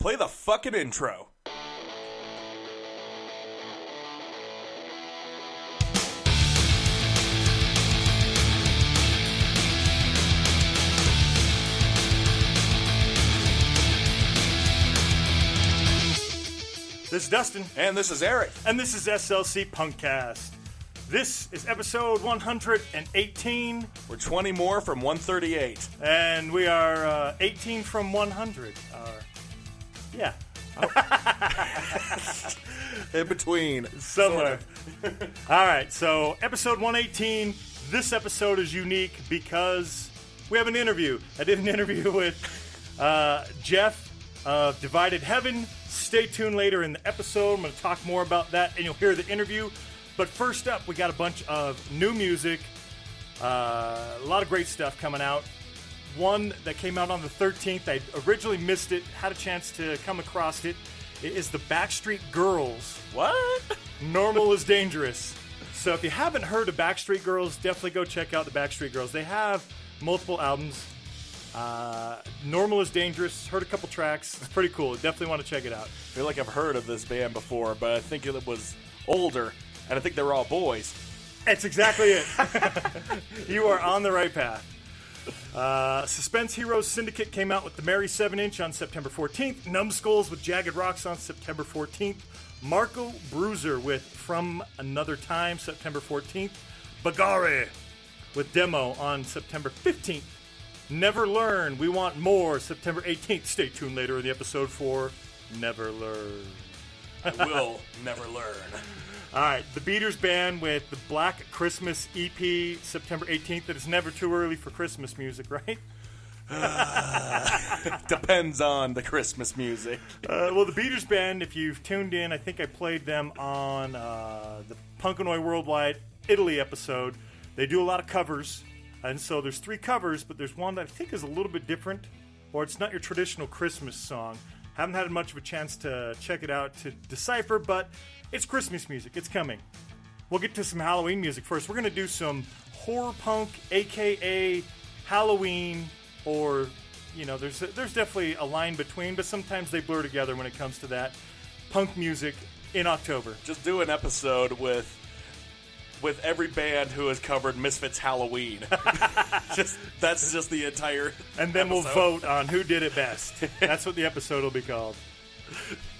Play the fucking intro. This is Dustin, And this is Eric. and this is SLC Punkcast. This is episode 118, We're 20 more from 138. and we are uh, 18 from 100. Uh, yeah, In between. somewhere. All right, so episode 118. This episode is unique because we have an interview. I did an interview with uh, Jeff of Divided Heaven. Stay tuned later in the episode. I'm going to talk more about that, and you'll hear the interview. But first up, we got a bunch of new music, uh, a lot of great stuff coming out. One that came out on the 13th. I originally missed it, had a chance to come across it. It is the Backstreet Girls. What? Normal is dangerous. So if you haven't heard of Backstreet Girls, definitely go check out the Backstreet Girls. They have multiple albums. Uh, Normal is dangerous. Heard a couple tracks. It's pretty cool. Definitely want to check it out. I feel like I've heard of this band before, but I think it was older, and I think they were all boys. That's exactly it. you are on the right path. Uh, Suspense Heroes Syndicate came out with the Mary 7 inch on September 14th. Numbskulls with Jagged Rocks on September 14th. Marco Bruiser with From Another Time September 14th. Bagare with Demo on September 15th. Never Learn, We Want More September 18th. Stay tuned later in the episode for Never Learn. I will never learn. All right, the Beaters Band with the Black Christmas EP, September 18th. That is never too early for Christmas music, right? Depends on the Christmas music. Uh, well, the Beaters Band, if you've tuned in, I think I played them on uh, the Punkanoid Worldwide Italy episode. They do a lot of covers, and so there's three covers, but there's one that I think is a little bit different, or it's not your traditional Christmas song. Haven't had much of a chance to check it out to decipher, but it's Christmas music. It's coming. We'll get to some Halloween music first. We're going to do some horror punk, aka Halloween, or you know, there's there's definitely a line between, but sometimes they blur together when it comes to that punk music in October. Just do an episode with with every band who has covered Misfits Halloween. just that's just the entire And then we'll vote on who did it best. That's what the episode will be called.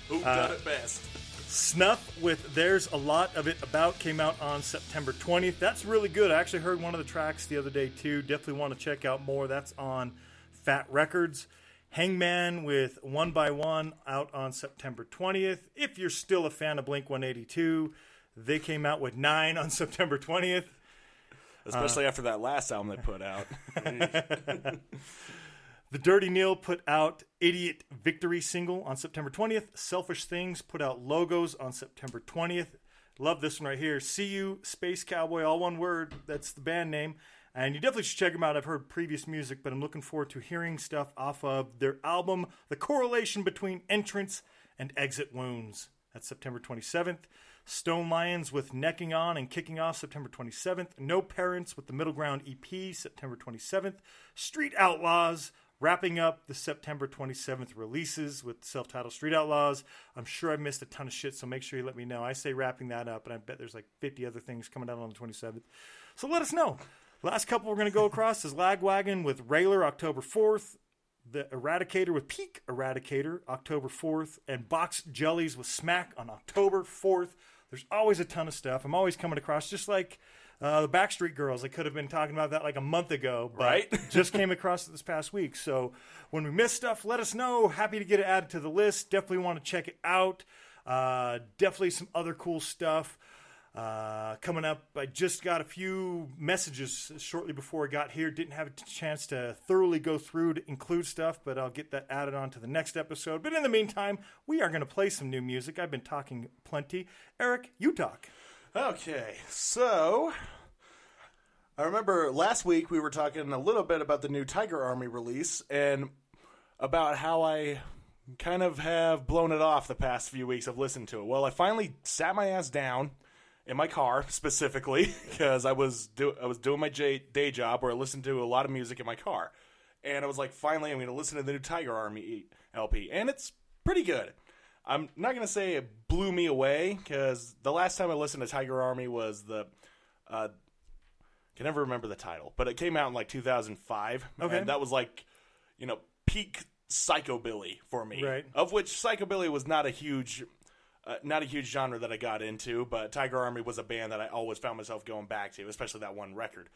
Who Uh, done it best? Snuff with There's a Lot of It About came out on September 20th. That's really good. I actually heard one of the tracks the other day too. Definitely want to check out more. That's on Fat Records. Hangman with One by One out on September 20th. If you're still a fan of Blink 182, they came out with Nine on September 20th. Especially after that last album they put out. The Dirty Nil put out Idiot Victory single on September 20th. Selfish Things put out Logos on September 20th. Love this one right here. See You, Space Cowboy, all one word. That's the band name. And you definitely should check them out. I've heard previous music, but I'm looking forward to hearing stuff off of their album, The Correlation Between Entrance and Exit Wounds. That's September 27th. Stone Lions with Necking On and Kicking Off September 27th. No Parents with the Middle Ground EP September 27th. Street Outlaws wrapping up the September 27th releases with self-titled Street Outlaws. I'm sure I missed a ton of shit, so make sure you let me know. I say wrapping that up, and I bet there's like 50 other things coming out on the 27th. So let us know. Last couple we're going to go across is Lagwagon with Railer October 4th. The Eradicator with Peak Eradicator October 4th, and Box Jellies with Smack on October 4th. There's always a ton of stuff. I'm always coming across, just like uh, the Backstreet Girls. I could have been talking about that like a month ago, but Right. just came across it this past week. So when we miss stuff, let us know. Happy to get it added to the list. Definitely want to check it out. Uh, definitely some other cool stuff. Uh, coming up, I just got a few messages shortly before I got here. Didn't have a chance to thoroughly go through to include stuff, but I'll get that added on to the next episode. But in the meantime, we are going to play some new music. I've been talking plenty. Eric, you talk. Okay, so I remember last week we were talking a little bit about the new Tiger Army release and about how I kind of have blown it off the past few weeks of listening to it. Well, I finally sat my ass down in my car specifically because I was do- I was doing my j- day job where I listened to a lot of music in my car, and I was like, finally, I'm going to listen to the new Tiger Army LP, and it's pretty good. I'm not gonna say it blew me away because the last time I listened to Tiger Army was the. Uh, can never remember the title, but it came out in like 2005. Okay. and that was like, you know, peak psychobilly for me. Right. Of which psychobilly was not a huge, uh, not a huge genre that I got into, but Tiger Army was a band that I always found myself going back to, especially that one record.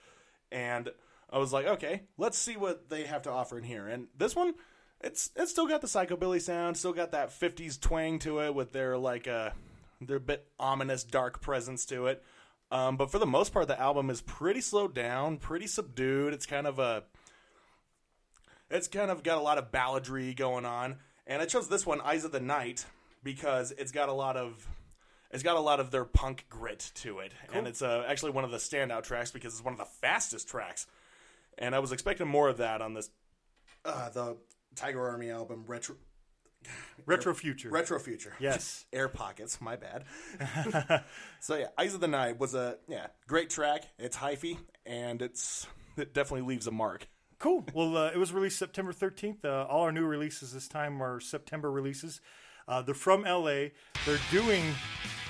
And I was like, okay, let's see what they have to offer in here. And this one, it's it's still got the psychobilly sound, still got that '50s twang to it with their like uh their bit ominous dark presence to it. Um, but for the most part, the album is pretty slowed down, pretty subdued. It's kind of a it's kind of got a lot of balladry going on, and I chose this one, "Eyes of the Night," because it's got a lot of it's got a lot of their punk grit to it, and it's uh, actually one of the standout tracks because it's one of the fastest tracks. And I was expecting more of that on this uh, the Tiger Army album, Retro Retro Future. Retro Future. Yes. Air Pockets, my bad. so yeah, Eyes of the Night was a yeah, great track. It's hyphy and it's it definitely leaves a mark. Cool. Well, uh, it was released September 13th. Uh, all our new releases this time are September releases. Uh, they're from LA. They're doing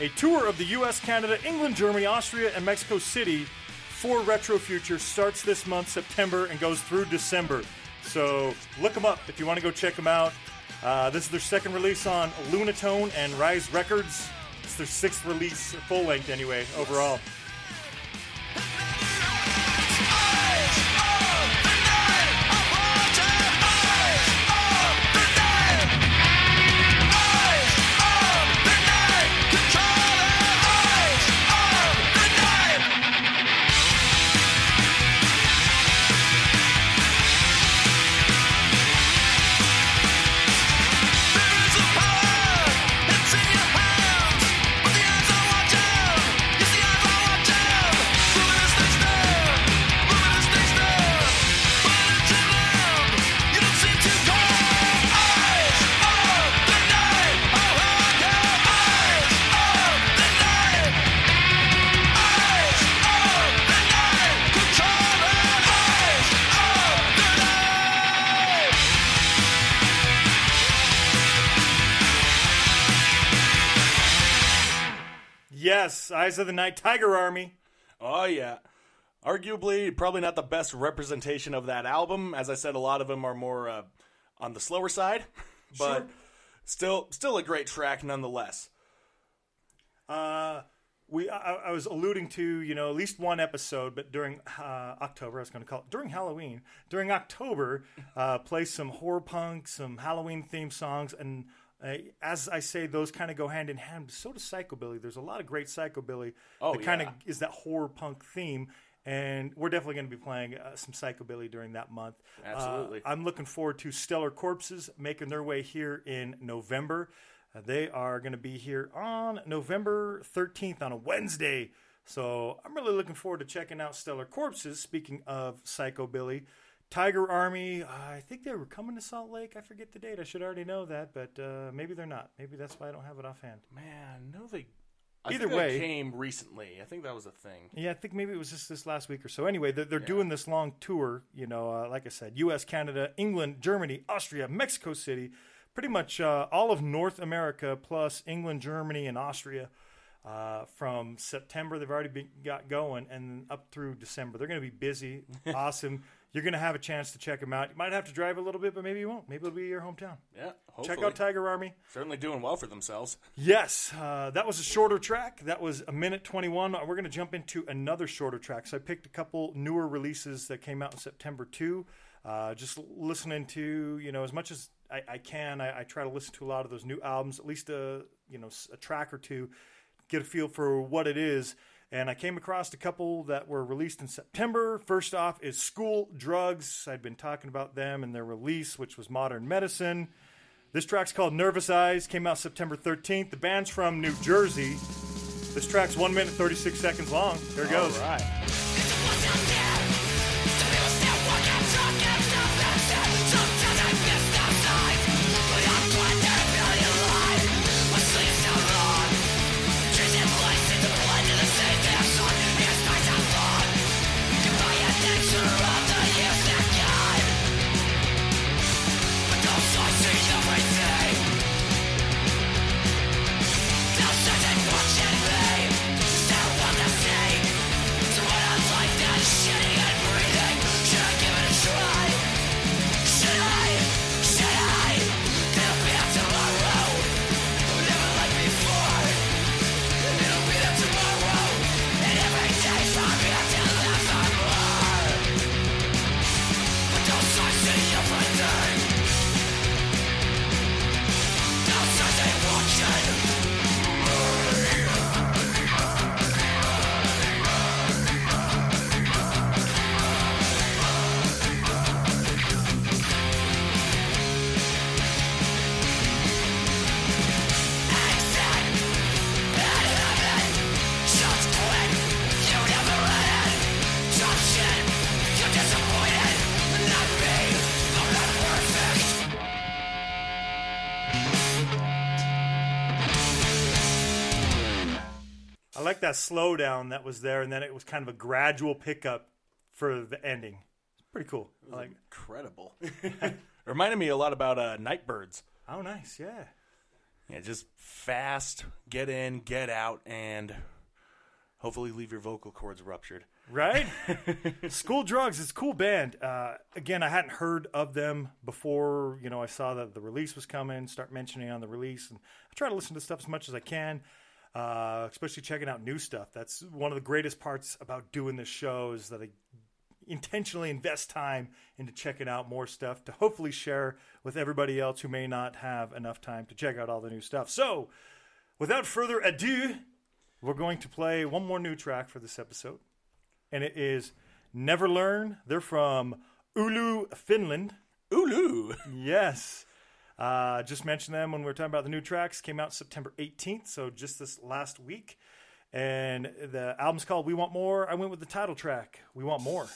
a tour of the US, Canada, England, Germany, Austria, and Mexico City for Retro Future. Starts this month, September, and goes through December. So look them up if you want to go check them out. Uh, this is their second release on Lunatone and Rise Records. It's their sixth release, full length anyway, overall. Eyes of the Night, Tiger Army. Oh yeah. Arguably, probably not the best representation of that album. As I said, a lot of them are more uh, on the slower side, but Sure. still, still a great track nonetheless. Uh, we I, I was alluding to you know at least one episode, but during uh, October I was going to call it during Halloween. During October, uh, play some horror punk, some Halloween themed songs, and uh, as I say, those kind of go hand in hand. So does psychobilly. There's a lot of great psychobilly Oh, that kind of is that horror punk theme. And we're definitely going to be playing uh, some psychobilly during that month. Absolutely. Uh, I'm looking forward to Stellar Corpses making their way here in November. Uh, they are going to be here on November 13th on a Wednesday. So I'm really looking forward to checking out Stellar Corpses. Speaking of Psychobilly, Tiger Army, I think they were coming to Salt Lake. I forget the date. I should already know that, but uh, maybe they're not. Maybe that's why I don't have it offhand. Man, no, they. I Either think they way- came recently. I think that was a thing. Yeah, I think maybe it was just this last week or so. Anyway, they're, they're doing this long tour. You know, uh, like I said, U.S., Canada, England, Germany, Austria, Mexico City, pretty much uh, all of North America plus England, Germany, and Austria. Uh, from September, they've already been, got going, and up through December, they're going to be busy. awesome. You're going to have a chance to check them out. You might have to drive a little bit, but maybe you won't. Maybe it'll be your hometown. Yeah, hopefully. Check out Tiger Army. Certainly doing well for themselves. Yes, uh, that was a shorter track. That was a minute 21. We're going to jump into another shorter track. So I picked a couple newer releases that came out in September too. Uh, just listening to, you know, as much as I, I can, I, I try to listen to a lot of those new albums, at least a, you know, a track or two, get a feel for what it is. And I came across a couple that were released in September. First off is School Drugs. I'd been talking about them and their release, which was Modern Medicine. This track's called Nervous Eyes, came out September 13th. The band's from New Jersey. This track's 1 minute 36 seconds long. Here it goes. All right. Slowdown that was there, and then it was kind of a gradual pickup for the ending. It's pretty cool. I like. It. Incredible. Reminded me a lot about uh, Night Birds. Oh, nice. Yeah. Yeah, just fast, get in, get out, and hopefully leave your vocal cords ruptured. Right? School Drugs is a cool band. Uh, again, I hadn't heard of them before. You know, I saw that the release was coming, start mentioning on the release, and I try to listen to stuff as much as I can, uh, especially checking out new stuff. That's one of the greatest parts about doing this show is that I intentionally invest time into checking out more stuff to hopefully share with everybody else who may not have enough time to check out all the new stuff. So, without further ado, we're going to play one more new track for this episode, and it is Never Learn. They're from Ulu, Finland. Ulu. Yes. Uh, just mentioned them when we were talking about the new tracks. Came out September 18th, so just this last week. And the album's called We Want More. I went with the title track, We Want More.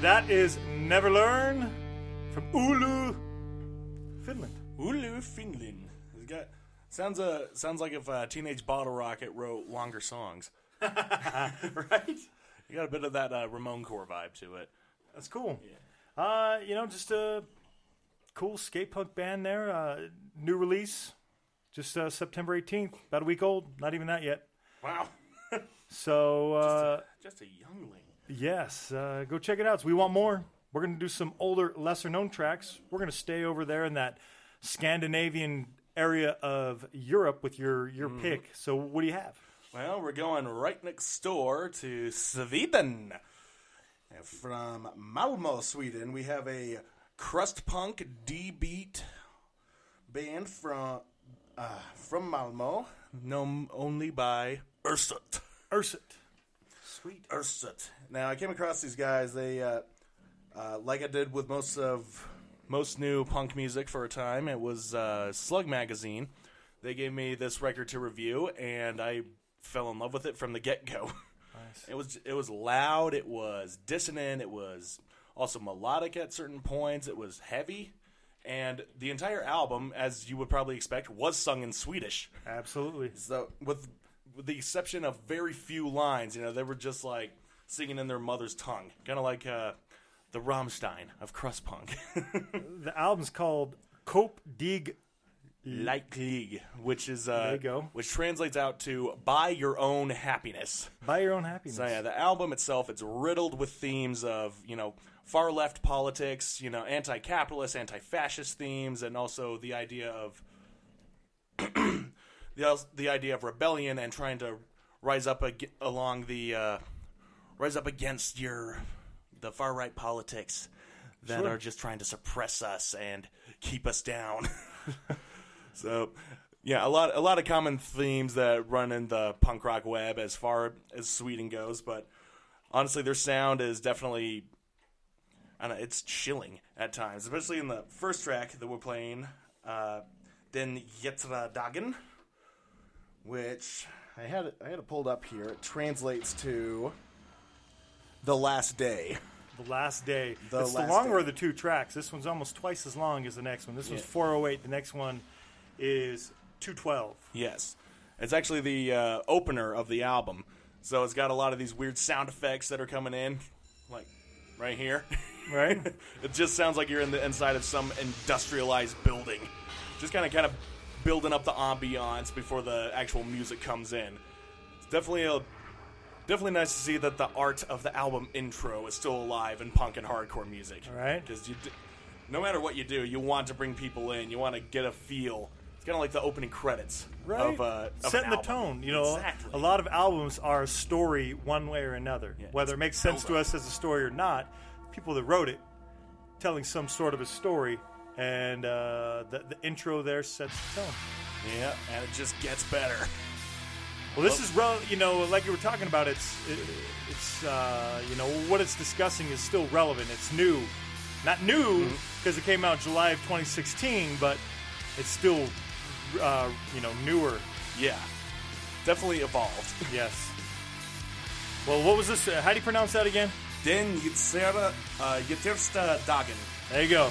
That is Never Learn from Ulu, Finland. Oulu, Finland. It's got sounds uh sounds like if uh, Teenage Bottle Rocket wrote longer songs. right? You got a bit of that uh, Ramon core vibe to it. That's cool. Yeah. Uh, you know, just a cool skate punk band there. Uh, new release, just uh, September 18th, about a week old. Not even that yet. Wow. so uh, just, a, just a. Yes, uh, go check it out. So we want more. We're going to do some older, lesser known tracks. We're going to stay over there in that Scandinavian area of Europe with your your mm. pick. So what do you have? Well, we're going right next door to Sweden. From Malmo, Sweden, we have a crust punk D beat band from uh, from Malmo, known only by Ursut. Ursut. Sweet. Ursut. Now I came across these guys. They, uh, uh, like I did with most of most new punk music for a time. It was uh, Slug Magazine. they gave me this record to review, and I fell in love with it from the get go. Nice. It was it was loud, it was dissonant, it was also melodic at certain points, it was heavy, and the entire album, as you would probably expect, was sung in Swedish. Absolutely. So with with the exception of very few lines, you know, they were just like singing in their mother's tongue, kind of like uh, the Rammstein of crust punk, The album's called Köp Dig. Lycklig, which is uh, There you go. which translates out to "Buy Your Own Happiness." Buy Your Own Happiness. So yeah, the album itself it's riddled with themes of you know far left politics, you know anti-capitalist, anti-fascist themes, and also the idea of the the idea of rebellion and trying to rise up ag- along the uh, rise up against your the far right politics that Sure. are just trying to suppress us and keep us down. so yeah, a lot a lot of common themes that run in the punk rock web as far as Sweden goes, but honestly their sound is definitely I don't know, it's chilling at times, especially in the first track that we're playing, uh, Den Jetra Dagen, which I had it, I had it pulled up here. It translates to the last day. The Last Day. The it's Last the longer Day. of the two tracks. This one's almost twice as long as the next one. This one's Yeah. 408. The next one is 212. Yes. It's actually the uh, opener of the album. So it's got a lot of these weird sound effects that are coming in, like right here. Right? it just sounds like you're in the inside of some industrialized building. Just kind of kind of building up the ambiance before the actual music comes in. It's definitely a definitely nice to see that the art of the album intro is still alive in punk and hardcore music. All right. Because you, d- no matter what you do, you want to bring people in. You want to get a feel. It's kind of like the opening credits right? of, uh, of Setting the tone. You know, exactly. a lot of albums are a story one way or another. Yeah, Whether it makes sense to us as a story or not, people that wrote it telling some sort of a story, and uh, the, the intro there sets the tone. Yeah, and it just gets better. Well, this is rel- you know, like you were talking about. It's it, it's uh, you know what it's discussing is still relevant. It's new, not new Mm-hmm. because it came out July of 2016, but it's still uh, you know newer. Yeah, definitely evolved. Yes. Well, what was this? Uh, how do you pronounce that again? Den Yitzera, uh, Yitirsta Dagen. There you go.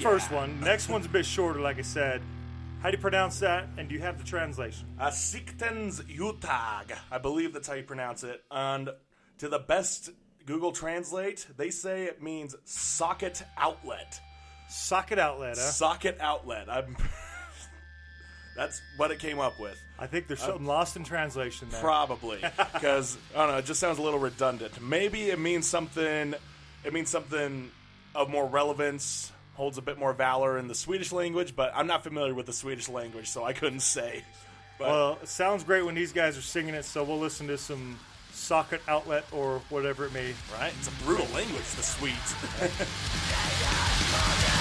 The first one. Next one's a bit shorter, like I said. How do you pronounce that? And do you have the translation? Asiktens Utag. I believe that's how you pronounce it. And to the best Google Translate, they say it means socket outlet. Socket outlet, huh? Socket outlet. I'm. that's what it came up with. I think there's uh, something lost in translation there. Probably because I don't know. It just sounds a little redundant. Maybe it means something. It means something of more relevance, holds a bit more valor in the Swedish language. But I'm not familiar with the Swedish language, so I couldn't say. But Well, it sounds great when these guys are singing it, so we'll listen to some socket outlet or whatever it may. right, it's a brutal language. The Swedes.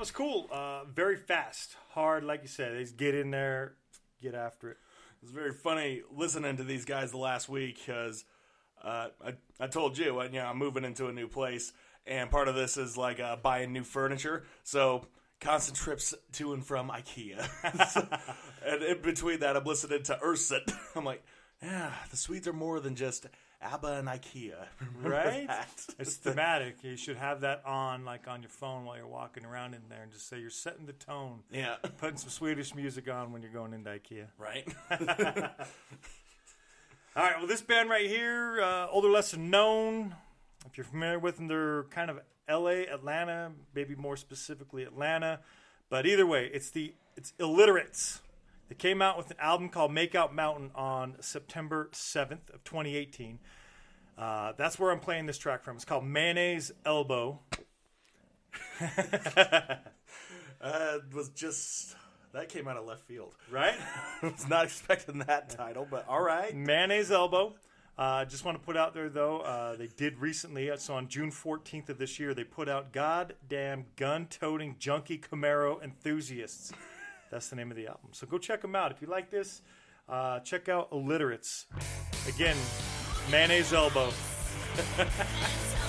was cool. Uh, very fast, hard, like you said. They just get in there, get after it. It's very funny listening to these guys the last week because uh, I, I told you, uh, you know, I'm moving into a new place, and part of this is like uh, buying new furniture. So constant trips to and from IKEA, and in between that, I'm listening to Ursut. I'm like, yeah, the Swedes are more than just ABBA and IKEA, Right? That. It's thematic. You should have that on, like on your phone while you're walking around in there, and just say you're setting the tone, yeah, putting some Swedish music on when you're going into IKEA. right. All right. Well, this band right here, uh, older, lesser known. If you're familiar with them, they're kind of L.A., Atlanta, maybe more specifically Atlanta. But either way, it's the it's Illiterates. They came out with an album called Make Out Mountain on September 7th of 2018. Uh, that's where I'm playing this track from. It's called Mayonnaise Elbow. uh, it was just that came out of left field. Right? I was not expecting that title, but all right. Mayonnaise Elbow. Uh, just want to put out there though, uh, they did recently. uh, So on June 14th of this year, they put out "Goddamn Gun-Toting Junkie Camaro Enthusiasts." That's the name of the album. So go check them out if you like this. Uh, check out Illiterates. Again, Mayonnaise Elbow.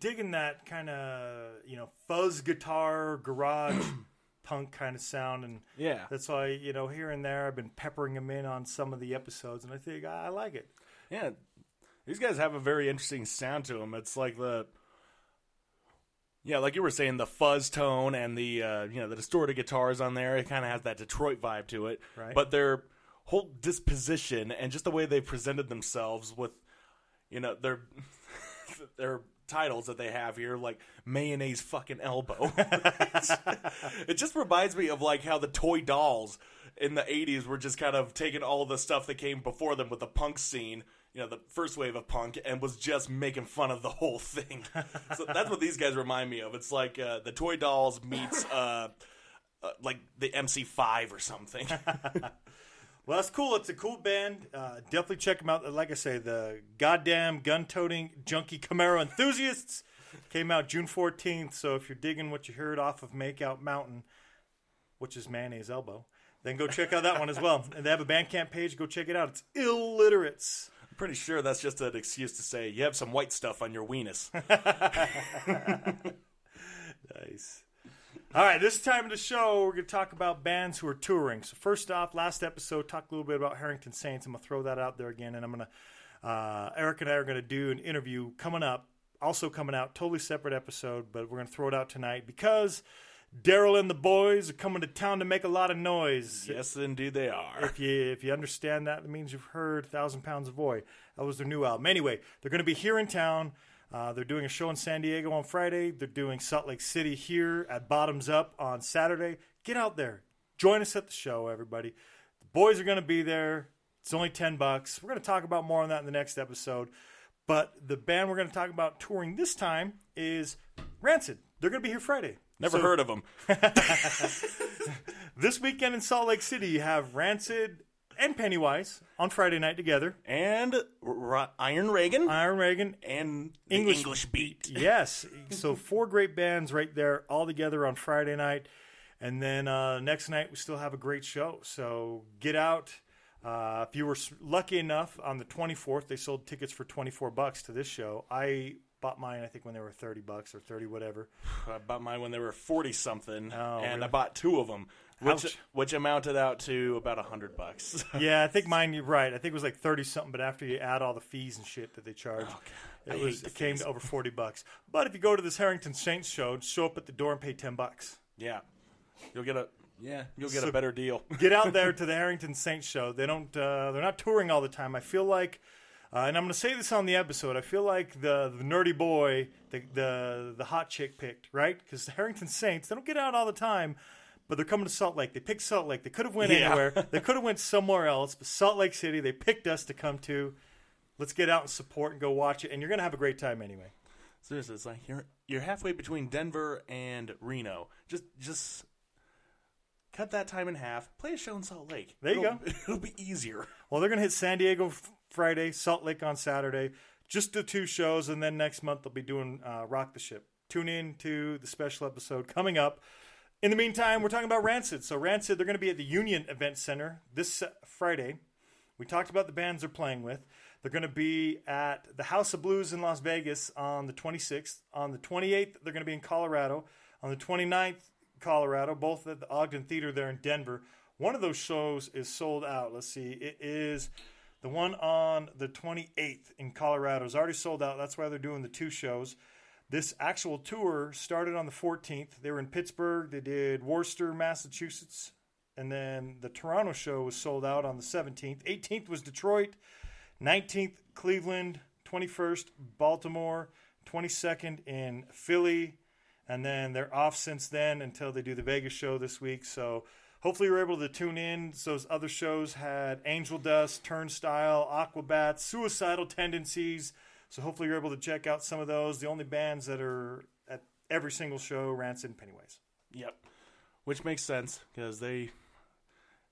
digging that kind of you know fuzz guitar garage punk kind of sound, and Yeah. that's why you know here and there I've been peppering them in on some of the episodes, and I think I, I like it. Yeah, these guys have a very interesting sound to them. It's like the yeah, like you were saying, the fuzz tone and the uh, you know the distorted guitars on there. It kind of has that Detroit vibe to it. Right. But their whole disposition and just the way they presented themselves with you know their their titles that they have here, like mayonnaise fucking elbow. it just reminds me of like how the toy dolls in the 80s were just kind of taking all the stuff that came before them with the punk scene you know the first wave of punk and was just making fun of the whole thing. So that's what these guys remind me of. It's like uh, the toy dolls meets uh, uh, like the mc5 or something Well, that's cool. It's a cool band. Uh, definitely check them out. Like I say, the goddamn gun-toting junkie Camaro enthusiasts came out June 14th. So if you're digging what you heard off of Makeout Mountain, which is mayonnaise elbow, then go check out that one as well. And they have a Bandcamp page. Go check it out. It's illiterates. i'm pretty sure that's just an excuse to say you have some white stuff on your weenus Nice. All right, this time of the show, we're going to talk about bands who are touring. So, first off, last episode, talked a little bit about Harrington Saints. I'm going to throw that out there again, and I'm going to, uh, Eric and I are going to do an interview coming up, also coming out, totally separate episode, but we're going to throw it out tonight because Daryl and the boys are coming to town to make a lot of noise. yes indeed they are If you if you understand that, it means you've heard Thousand Pounds of Boy. That was their new album. Anyway, they're going to be here in town. Uh, they're doing a show in San Diego on Friday. They're doing Salt Lake City here at Bottoms Up on Saturday. Get out there, join us at the show, everybody. The boys are going to be there. It's only ten bucks. We're going to talk about more on that in the next episode. But the band we're going to talk about touring this time is Rancid. They're going to be here Friday. never So- heard of them This weekend in Salt Lake City, you have Rancid and Pennywise on Friday night together. and R- iron reagan Iron Reagan. and the English- english beat Yes. So four great bands right there all together on Friday night. And then uh, next night, we still have a great show. So get out. Uh, if you were lucky enough on the 24th, they sold tickets for 24 bucks to this show. I bought mine, I think, when they were 30 bucks or 30 whatever. I bought mine when they were forty something, Oh, and really? I bought two of them, which Ouch. which amounted out to about a hundred bucks. Yeah, I think mine. You're right. I think it was like thirty something, but after you add all the fees and shit that they charge, I it was the it came fees. to over forty bucks. But if you go to this Harrington Saints show, just show up at the door and pay ten bucks. yeah, you'll get a yeah, you'll get So- a better deal. Get out there to the Harrington Saints show. They don't. Uh, they're not touring all the time. I feel like, uh, and I'm going to say this on the episode. I feel like the the nerdy boy, the the the hot chick picked right because the Harrington Saints they don't get out all the time. But they're coming to Salt Lake. They picked Salt Lake. They could have went Yeah. anywhere. They could have went somewhere else. But Salt Lake City, they picked us to come to. Let's get out and support and go watch it. And you're going to have a great time anyway. Seriously, it's like you're you're halfway between Denver and Reno. Just just cut that time in half. Play a show in Salt Lake. There you It'll- go. It'll be easier. Well, they're going to hit San Diego Friday, Salt Lake on Saturday. Just the two shows, and then next month they'll be doing uh, Rock the Ship. Tune in to the special episode coming up. In the meantime, we're talking about Rancid. So Rancid, they're going to be at the Union Event Center this uh, Friday. We talked about the bands they're playing with. They're going to be at the House of Blues in Las Vegas on the 26th. On the 28th, they're going to be in Colorado. On the 29th, Colorado, both at the Ogden Theater there in Denver. One of those shows is sold out. Let's see. It is the one on the 28th in Colorado is already sold out. That's why they're doing the two shows. This actual tour started on the 14th. They were in Pittsburgh. They did Worcester, Massachusetts. And then the Toronto show was sold out on the 17th. 18th was Detroit. 19th, Cleveland. 21st, Baltimore. 22nd in Philly. And then they're off since then until they do the Vegas show this week. So hopefully you're able to tune in. Those other shows had Angel Dust, Turnstile, Aquabats, Suicidal Tendencies. So hopefully you're able to check out some of those. The only bands that are at every single show, Rancid and Pennywise. Yep, which makes sense because they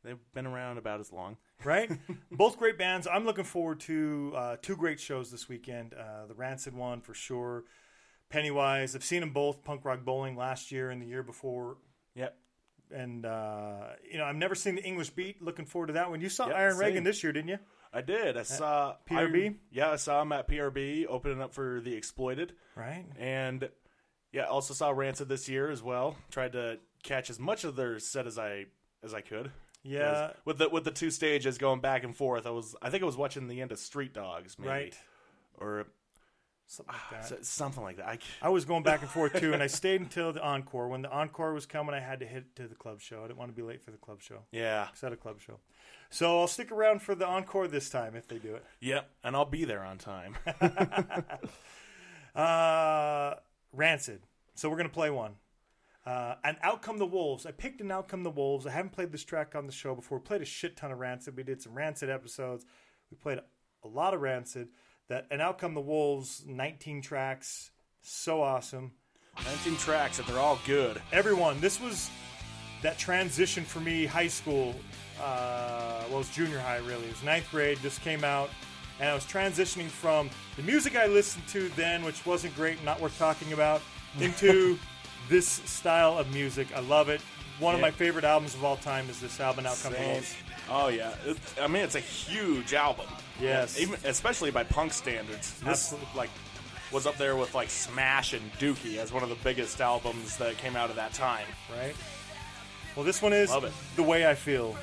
they've been around about as long. right? Both great bands. I'm looking forward to uh, two great shows this weekend. Uh, the Rancid one for sure. Pennywise. I've seen them both. Punk Rock Bowling last year and the year before. Yep. And uh, you know, I've never seen the English Beat. Looking forward to that one. You saw Yep, Iron same. Reagan this year, didn't you? I did. I saw PRB? I- yeah, I saw him at PRB opening up for the Exploited, Right? and yeah, also saw Rancid this year as well. Tried to catch as much of their set as I as I could. Yeah. with the with the two stages going back and forth. I was I think I was watching the end of Street Dogs, maybe, Right. or Something like that. s- something like that. I, I was going back and forth too, and I stayed until the encore. When the encore was coming, I had to hit to the club show. I didn't want to be late for the club show. yeah, It's at a club show. So I'll stick around for the encore this time if they do it. yep, and I'll be there on time. Uh, Rancid. So we're gonna play one. Uh, and Out Come the Wolves. I picked an Out Come the Wolves. I haven't played this track on the show before. We played a shit ton of Rancid. We did some Rancid episodes. We played a lot of Rancid. That and Out Come the Wolves. 19 tracks. So awesome. 19 tracks, and they're all good. Everyone, this was that transition for me. High school. Uh, well, it was junior high really. It was ninth grade. Just came out. And I was transitioning from the music I listened to then, which wasn't great, not worth talking about, into this style of music. I love it. One of my favorite albums of all time is this album, Outcome the Same. Oh yeah, it, I mean it's a huge album. Yes. even especially by punk standards. This Absolutely. like was up there with like Smash and Dookie as one of the biggest albums that came out of that time. Right? Well, this one is Love it. The Way I Feel.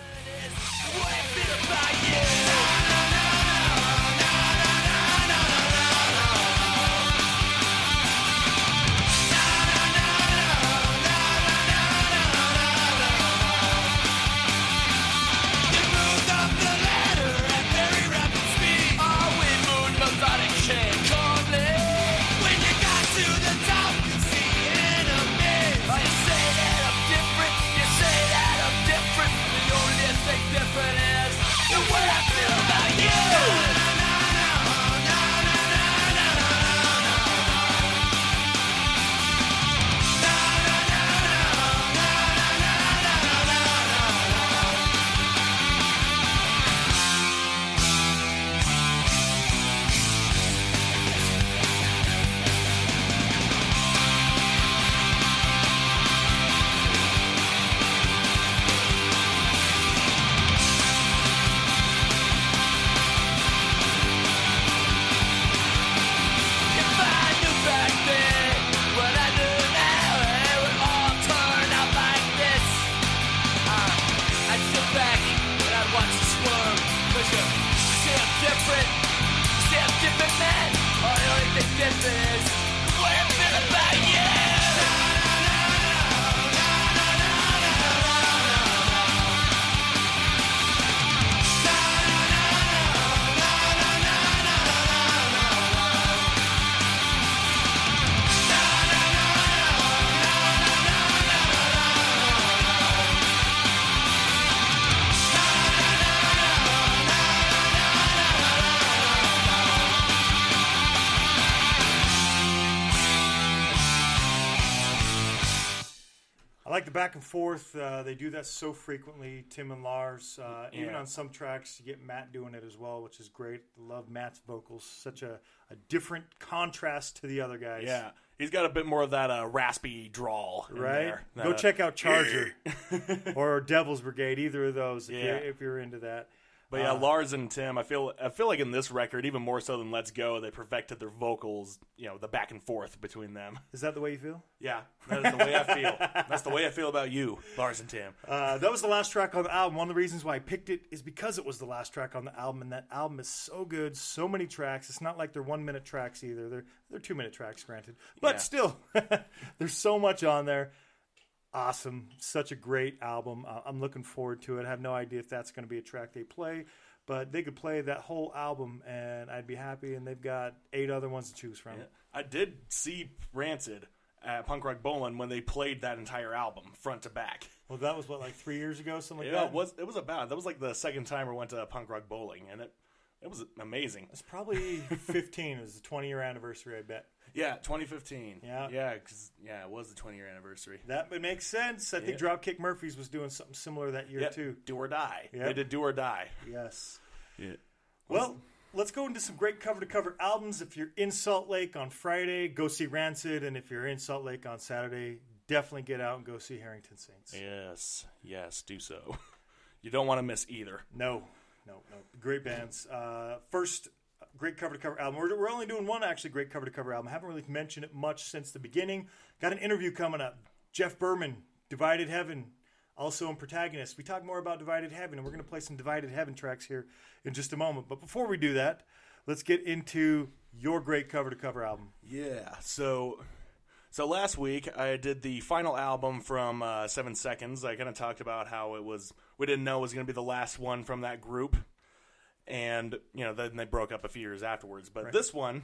And forth. Uh, they do that so frequently, Tim and Lars. Uh, Even on some tracks, you get Matt doing it as well, which is great. Love Matt's vocals. Such a, a different contrast to the other guys. Yeah, he's got a bit more of that uh, raspy drawl, in Right? there. Go uh, check out Charger or Devil's Brigade, either of those, if, Yeah. you're, if you're into that. But yeah, Uh, Lars and Tim, I feel I feel like in this record, even more so than Let's Go, they perfected their vocals. You know, the back and forth between them. Is that the way you feel? Yeah, that is the way I feel. That's the way I feel about you, Lars and Tim. Uh, that was the last track on the album. One of the reasons why I picked it is because it was the last track on the album, and that album is so good, so many tracks. It's not like they're one minute tracks either. They're they're two minute tracks, granted, but Yeah. still, there's so much on there. Awesome, such a great album. Uh, I'm looking forward to it. I have no idea if that's going to be a track they play, but they could play that whole album, and I'd be happy. And they've got eight other ones to choose from. I did see Rancid at Punk Rock Bowling when they played that entire album front to back. Well, that was what like three years ago, something like Yeah, that. it was it was about that was like the second time I went to Punk Rock Bowling, and it it was amazing. It's probably 15. It was the 20 year anniversary, I bet. Yeah, 2015. Yeah. yeah, because yeah, it was the 20 year anniversary. That would make sense. I think Yeah. Dropkick Murphys was doing something similar that year Yeah, too. Do or Die. Yep. They did Do or Die. Yes. Yeah. Well, let's go into some great cover to cover albums. If you're in Salt Lake on Friday, go see Rancid, and if you're in Salt Lake on Saturday, definitely get out and go see Harrington Saints. Yes, yes, do so. You don't want to miss either. No. No, no. Great bands. Uh, first great cover to cover album. We're, we're only doing one actually great cover to cover album. haven't really mentioned it much since the beginning. Got an interview coming up. Jeff Berman, Divided Heaven, also in Protagonist. We talk more about Divided Heaven, and we're going to play some Divided Heaven tracks here in just a moment. But before we do that, let's get into your great cover to cover album. Yeah. So, so last week I did the final album from uh, Seven Seconds. I kind of talked about how it was. We didn't know it was going to be the last one from that group, and you know then they broke up a few years afterwards. But this one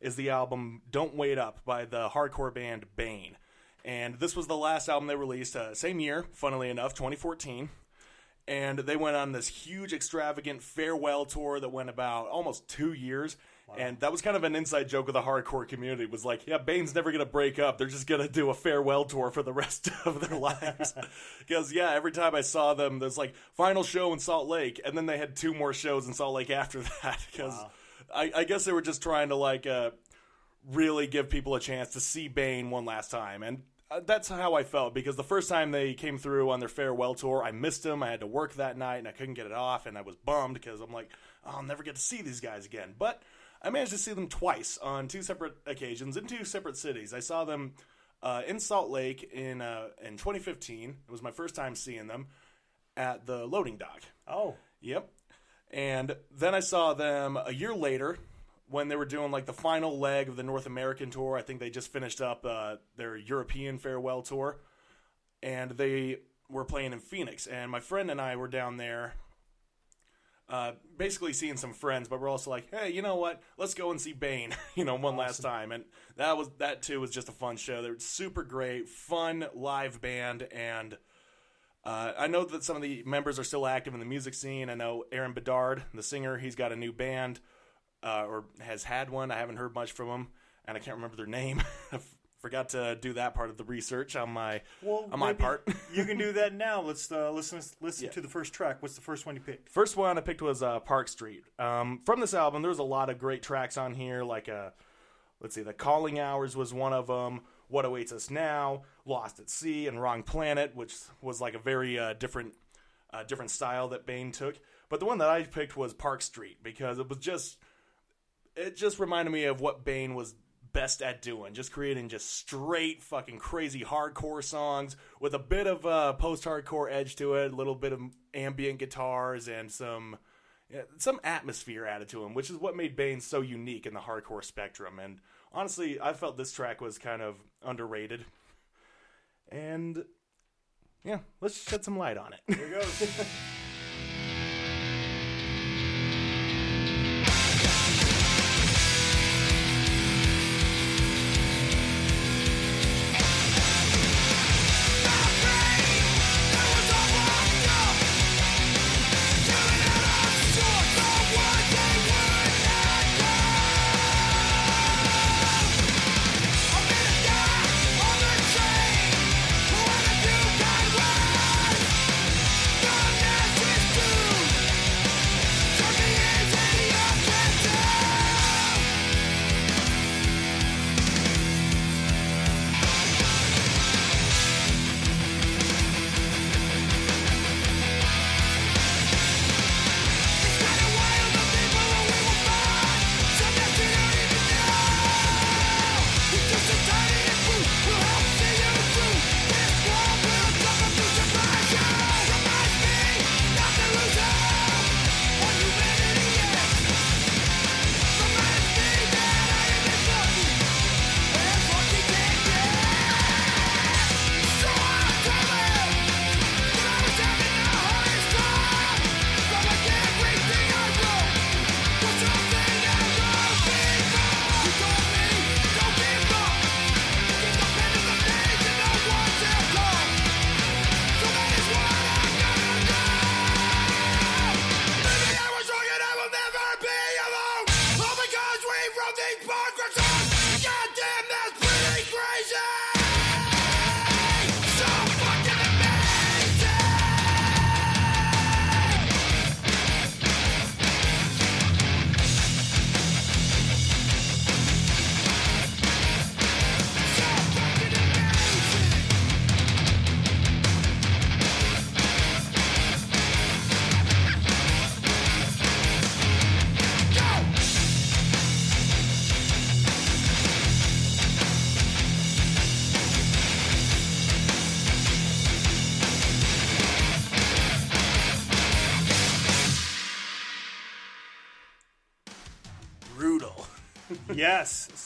is the album "Don't Wait Up" by the hardcore band Bane, and this was the last album they released. Uh, same year, funnily enough, 2014 and they went on this huge extravagant farewell tour that went about almost two years and that was kind of an inside joke of the hardcore community was like yeah bane's never going to break up they're just going to do a farewell tour for the rest of their lives because yeah every time i saw them there's like final show in salt lake and then they had two more shows in salt lake after that because I, I guess they were just trying to like uh, really give people a chance to see Bane one last time. And uh, that's how I felt because the first time they came through on their farewell tour, I missed them. I had to work that night and I couldn't get it off, and I was bummed because I'm like, oh, I'll never get to see these guys again. But I managed to see them twice on two separate occasions in two separate cities. I saw them uh, in Salt Lake in uh, in 2015. It was my first time seeing them at the loading dock. Oh, Yep. And then I saw them a year later when they were doing like the final leg of the North American tour. I think they just finished up uh, their European farewell tour. And they were playing in Phoenix. And my friend and I were down there uh, basically seeing some friends, but we're also like, hey, you know what? Let's go and see Bane, you know, one last time. And that was that too was just a fun show. They're super great, fun live band, and uh, I know that some of the members are still active in the music scene. I know Aaron Bedard, the singer, he's got a new band, uh, or has had one. I haven't heard much from him, and I can't remember their name. Forgot to do that part of the research on my well, on my part. you can do that now. Let's uh, listen. Listen Yeah. to the first track. What's the first one you picked? First one I picked was uh, Park Street. Um, from this album, there's a lot of great tracks on here. Like, uh, let's see, The Calling Hours was one of them. What Awaits Us Now, Lost at Sea, and Wrong Planet, which was like a very uh, different, uh, different style that Bane took. But the one that I picked was Park Street because it was just, it just reminded me of what Bane was best at doing, just creating just straight fucking crazy hardcore songs with a bit of uh, post-hardcore edge to it, a little bit of ambient guitars and some yeah, some atmosphere added to him, which is what made Bane so unique in the hardcore spectrum. And honestly, I felt this track was kind of underrated. And yeah, let's shed some light on it. Here it goes.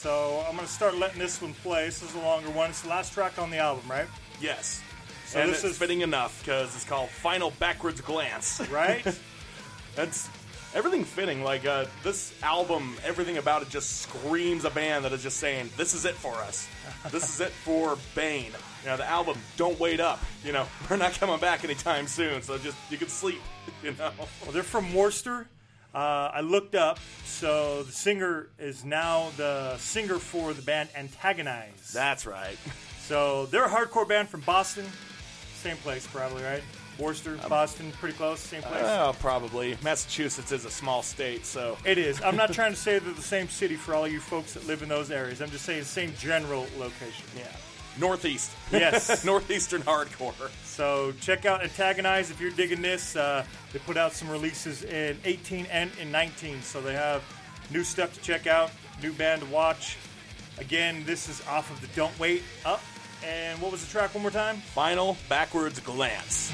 So I'm going to start letting this one play. This is a longer one. It's the last track on the album, right? Yes. So and this is- fitting enough because it's called Final Backwards Glance. Right? That's everything fitting. Like uh, this album, everything about it just screams a band that is just saying, "This is it for us. This is it for Bane." You know, the album "Don't Wait Up." You know, we're not coming back anytime soon, so just you can sleep. You know, well, they're from Worcester. Uh, I looked up. So the singer is now the singer for the band Antagonize. that's right. So they're a hardcore band from Boston. Same place, probably, right? Worcester, Um, Boston, pretty close. Same place. Well, probably Massachusetts is a small state, so It is. I'm not trying to say they're the same city for all you folks that live in those areas. I'm just saying same general location. yeah, northeast. Yes. northeastern hardcore. So check out Antagonize if you're digging this. Uh, they put out some releases in 18 and in 19, so they have new stuff to check out, new band to watch. Again, this is off of the Don't Wait Up. And what was the track one more time? Final Backwards Glance.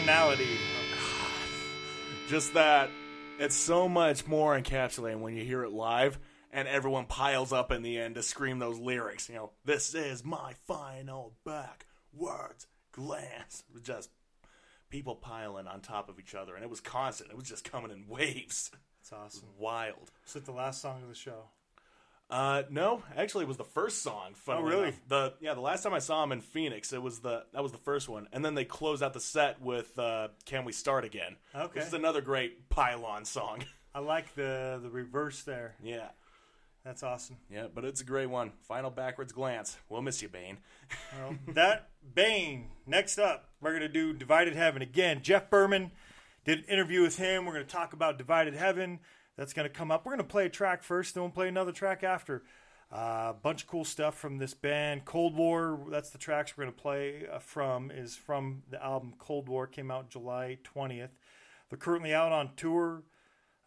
Finality? Just that it's so much more encapsulating when you hear it live and everyone piles up in the end to scream those lyrics. You know, this is my final backwards glance. It just people piling on top of each other, and it was constant. It was just coming in waves. It's awesome. Wild. Is it the last song of the show? Uh, no, actually, it was the first song. Oh, really? enough. The yeah, the last time I saw him in Phoenix, it was the that was the first one, and then they closed out the set with uh, "Can We Start Again," Okay. which is another great pylon song. I like the the reverse there. yeah, That's awesome. yeah, but it's a great one. Final backwards glance. We'll miss you, Bane. Well, that Bane. Next up, we're gonna do Divided Heaven again. Jeff Berman did an interview with him. We're gonna talk about Divided Heaven. That's gonna come up. We're gonna play a track first, then we'll play another track after. A uh, bunch of cool stuff from this band. Cold War, that's the tracks we're going to play uh, from, is from the album Cold War. Came out July 20th. They're currently out on tour,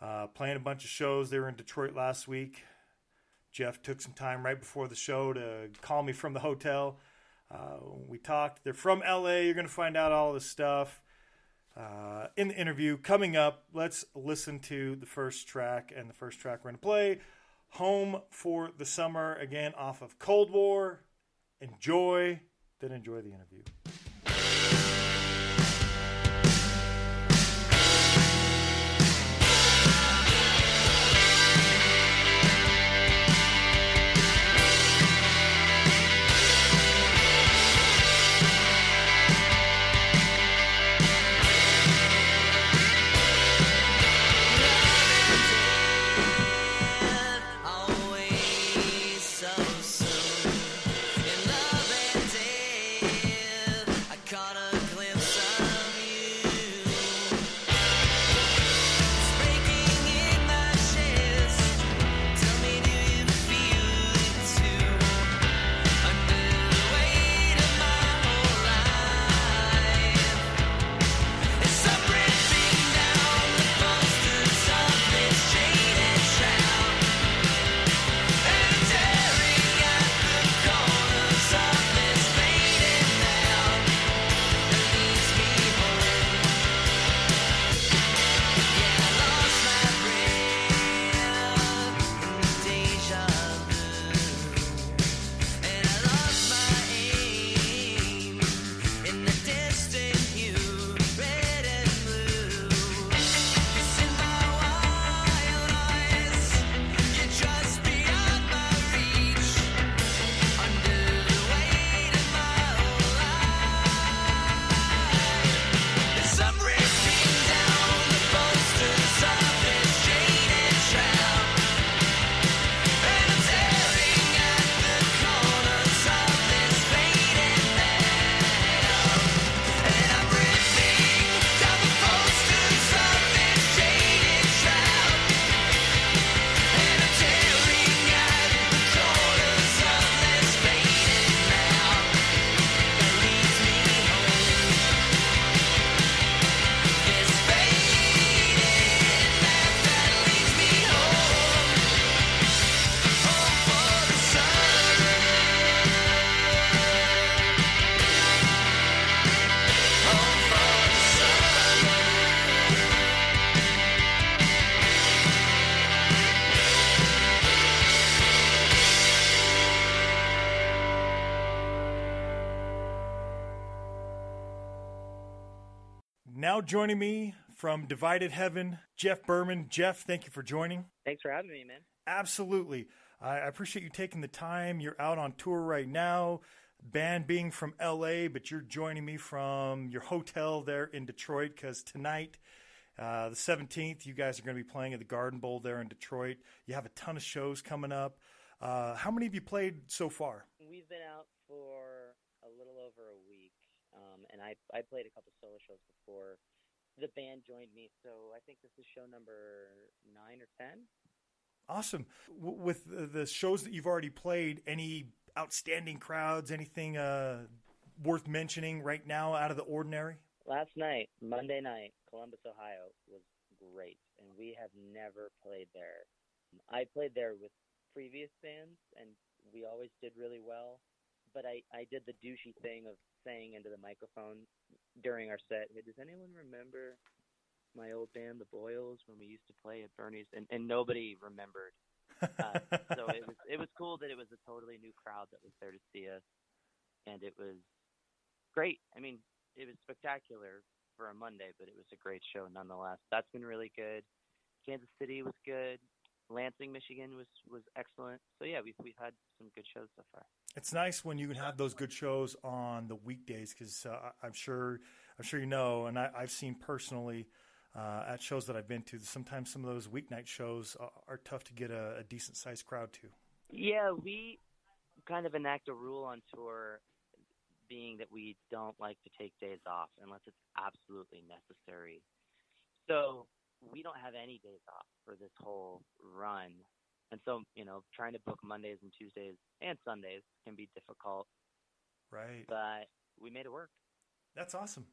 uh, playing a bunch of shows. They were in Detroit last week. Jeff took some time right before the show to call me from the hotel. Uh, we talked. They're from LA. You're going to find out all this stuff uh, in the interview. Coming up, let's listen to the first track. And the first track we're going to play Home for the Summer, again off of Cold War. Enjoy, then enjoy the interview. Joining me from Divided Heaven, Jeff Berman. Jeff, thank you for joining. Thanks for having me, man. Absolutely. I appreciate you taking the time. You're out on tour right now, band being from LA, but you're joining me from your hotel there in Detroit because tonight, uh, the 17th, you guys are going to be playing at the Garden Bowl there in Detroit. You have a ton of shows coming up. Uh, how many have you played so far? We've been out for a little over a week, um, and I I played a couple solo shows before the band joined me. So I think this is show number nine or ten. Awesome. W- with the, the shows that you've already played, any outstanding crowds, anything uh, worth mentioning right now out of the ordinary? Last night, Monday night, Columbus, Ohio, was great, and we have never played there. I played there with previous bands, and we always did really well. But I, I did the douchey thing of saying into the microphone during our set, hey, does anyone remember my old band, the Boils, when we used to play at Bernie's? And, and nobody remembered. Uh, so it was it was cool that it was a totally new crowd that was there to see us, and it was great. I mean, it was spectacular for a Monday, but it was a great show nonetheless. That's been really good. Kansas City was good. Lansing, Michigan was was excellent. So yeah, we've we've had some good shows so far. It's nice when you can have those good shows on the weekdays because uh, I'm sure I'm sure you know, and I, I've seen personally uh, at shows that I've been to. Sometimes some of those weeknight shows are, are tough to get a, a decent sized crowd to. Yeah, we kind of enact a rule on tour being that we don't like to take days off unless it's absolutely necessary. So we don't have any days off for this whole run. And so you know, trying to book Mondays and Tuesdays and Sundays can be difficult, Right. but we made it work. That's awesome.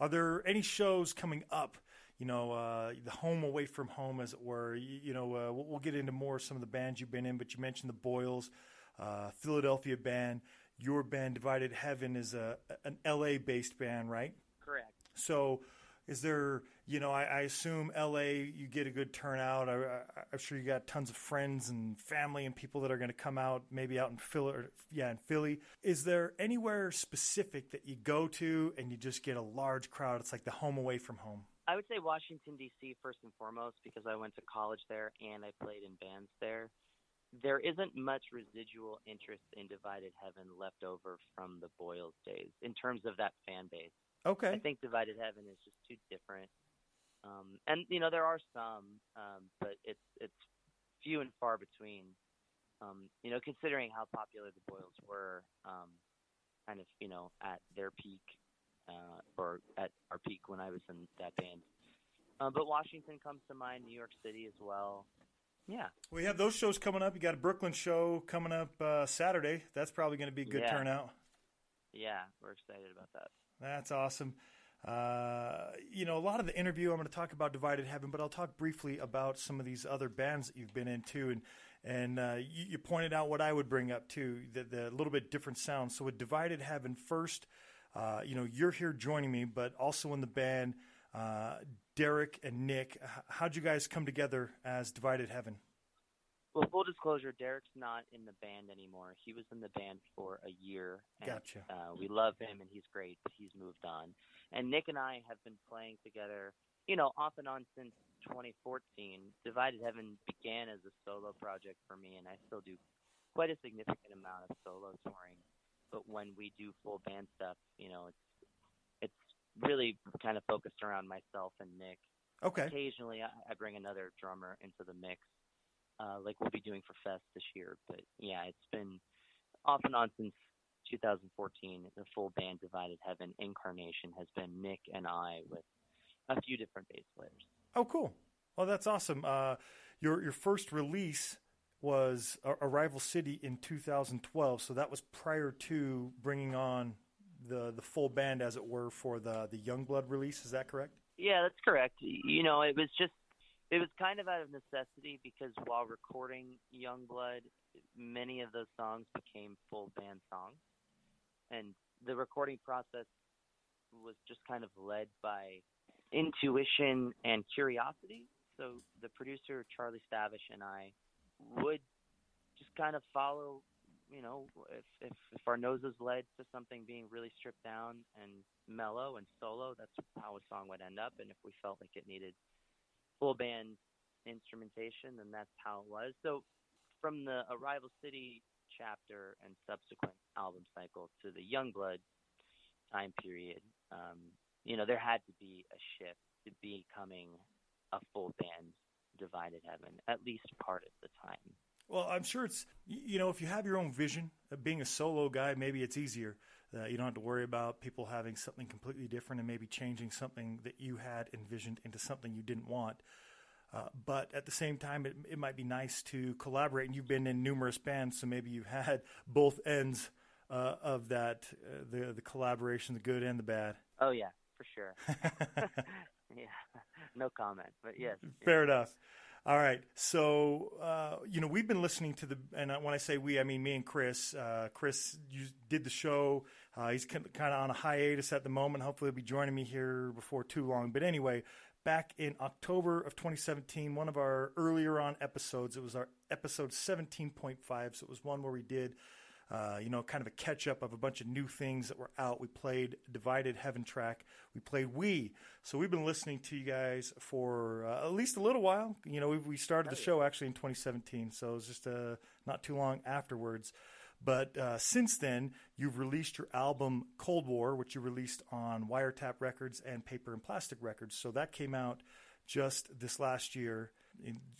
Are there any shows coming up? You know, uh, the home away from home, as it were. You, you know, uh, we'll, we'll get into more of some of the bands you've been in, but you mentioned the Boils, uh, Philadelphia band. Your band, Divided Heaven, is a an LA based band, right? Correct. So, is there, you know, I, I assume LA, you get a good turnout. I, I'm sure you got tons of friends and family and people that are going to come out, maybe out in Philly. Or, yeah, in Philly. Is there anywhere specific that you go to and you just get a large crowd? It's like the home away from home. I would say Washington D.C. first and foremost because I went to college there and I played in bands there. There isn't much residual interest in Divided Heaven left over from the Boils days in terms of that fan base. Okay. I think Divided Heaven is just too different. Um, and you know there are some, um, but it's it's few and far between. Um, you know, considering how popular the Boils were, um, kind of you know at their peak, uh, or at our peak when I was in that band. Um, but Washington comes to mind, New York City as well. Yeah, We have those shows coming up. You got a Brooklyn show coming up uh, Saturday. That's probably going to be a good Yeah. turnout. yeah, we're excited about that. That's awesome. Uh, you know, a lot of the interview, I'm going to talk about Divided Heaven, but I'll talk briefly about some of these other bands that you've been into. And, and uh, you, you pointed out what I would bring up too, the, the little bit different sounds. So with Divided Heaven, first, uh, you know, you're here joining me, but also in the band, uh, Derek and Nick. How'd you guys come together as Divided Heaven? Well, full disclosure, Derek's not in the band anymore. He was in the band for a year. And, Gotcha. Uh, we love him, and he's great, but he's moved on. And Nick and I have been playing together, you know, off and on since 2014. Divided Heaven began as a solo project for me, and I still do quite a significant amount of solo touring. But when we do full band stuff, you know, it's it's really kind of focused around myself and Nick Okay. occasionally I, I bring another drummer into the mix, uh, like we'll be doing for Fest this year. But yeah, it's been off and on since 2014. The full band Divided Heaven incarnation has been Nick and I with a few different bass players. Oh, cool. Well, that's awesome. Uh, your your first release was Ar- Arrival City in 2012, so that was prior to bringing on the the full band, as it were, for the the Youngblood release. Is that correct? Yeah, that's correct. You know, it was just it was kind of out of necessity because while recording Youngblood, many of those songs became full band songs, and the recording process was just kind of led by intuition and curiosity. So the producer Charlie Stavish and I would just kind of follow, you know, if if, if our noses led to something being really stripped down and mellow and solo, that's how a song would end up. And if we felt like it needed full band instrumentation, then that's how it was. So from the Arrival City chapter and subsequent album cycle to the Youngblood time period, um, you know, there had to be a shift to becoming a full band divided heaven, at least part of the time. Well, I'm sure it's you know if you have your own vision, being a solo guy, maybe it's easier. Uh, you don't have to worry about people having something completely different and maybe changing something that you had envisioned into something you didn't want. Uh, but at the same time, it, it might be nice to collaborate. And you've been in numerous bands, so maybe you've had both ends uh, of that uh, the the collaboration, the good and the bad. Oh yeah, for sure. yeah, no comment. But yes, Fair enough. All right. So, uh, you know, we've been listening to the, and when I say we, I mean me and Chris. Uh, Chris you did the show. Uh, he's kind of on a hiatus at the moment. Hopefully, he'll be joining me here before too long. But anyway, back in October of 2017, one of our earlier on episodes, it was our episode 17.5. So it was one where we did uh, you know, kind of a catch up of a bunch of new things that were out. We played Divided Heaven track. We played We. So we've been listening to you guys for uh, at least a little while. You know, we, we started the show actually in 2017, so it was just uh, not too long afterwards. But uh, since then, you've released your album Cold War, which you released on Wiretap Records and Paper and Plastick Records. So that came out just this last year.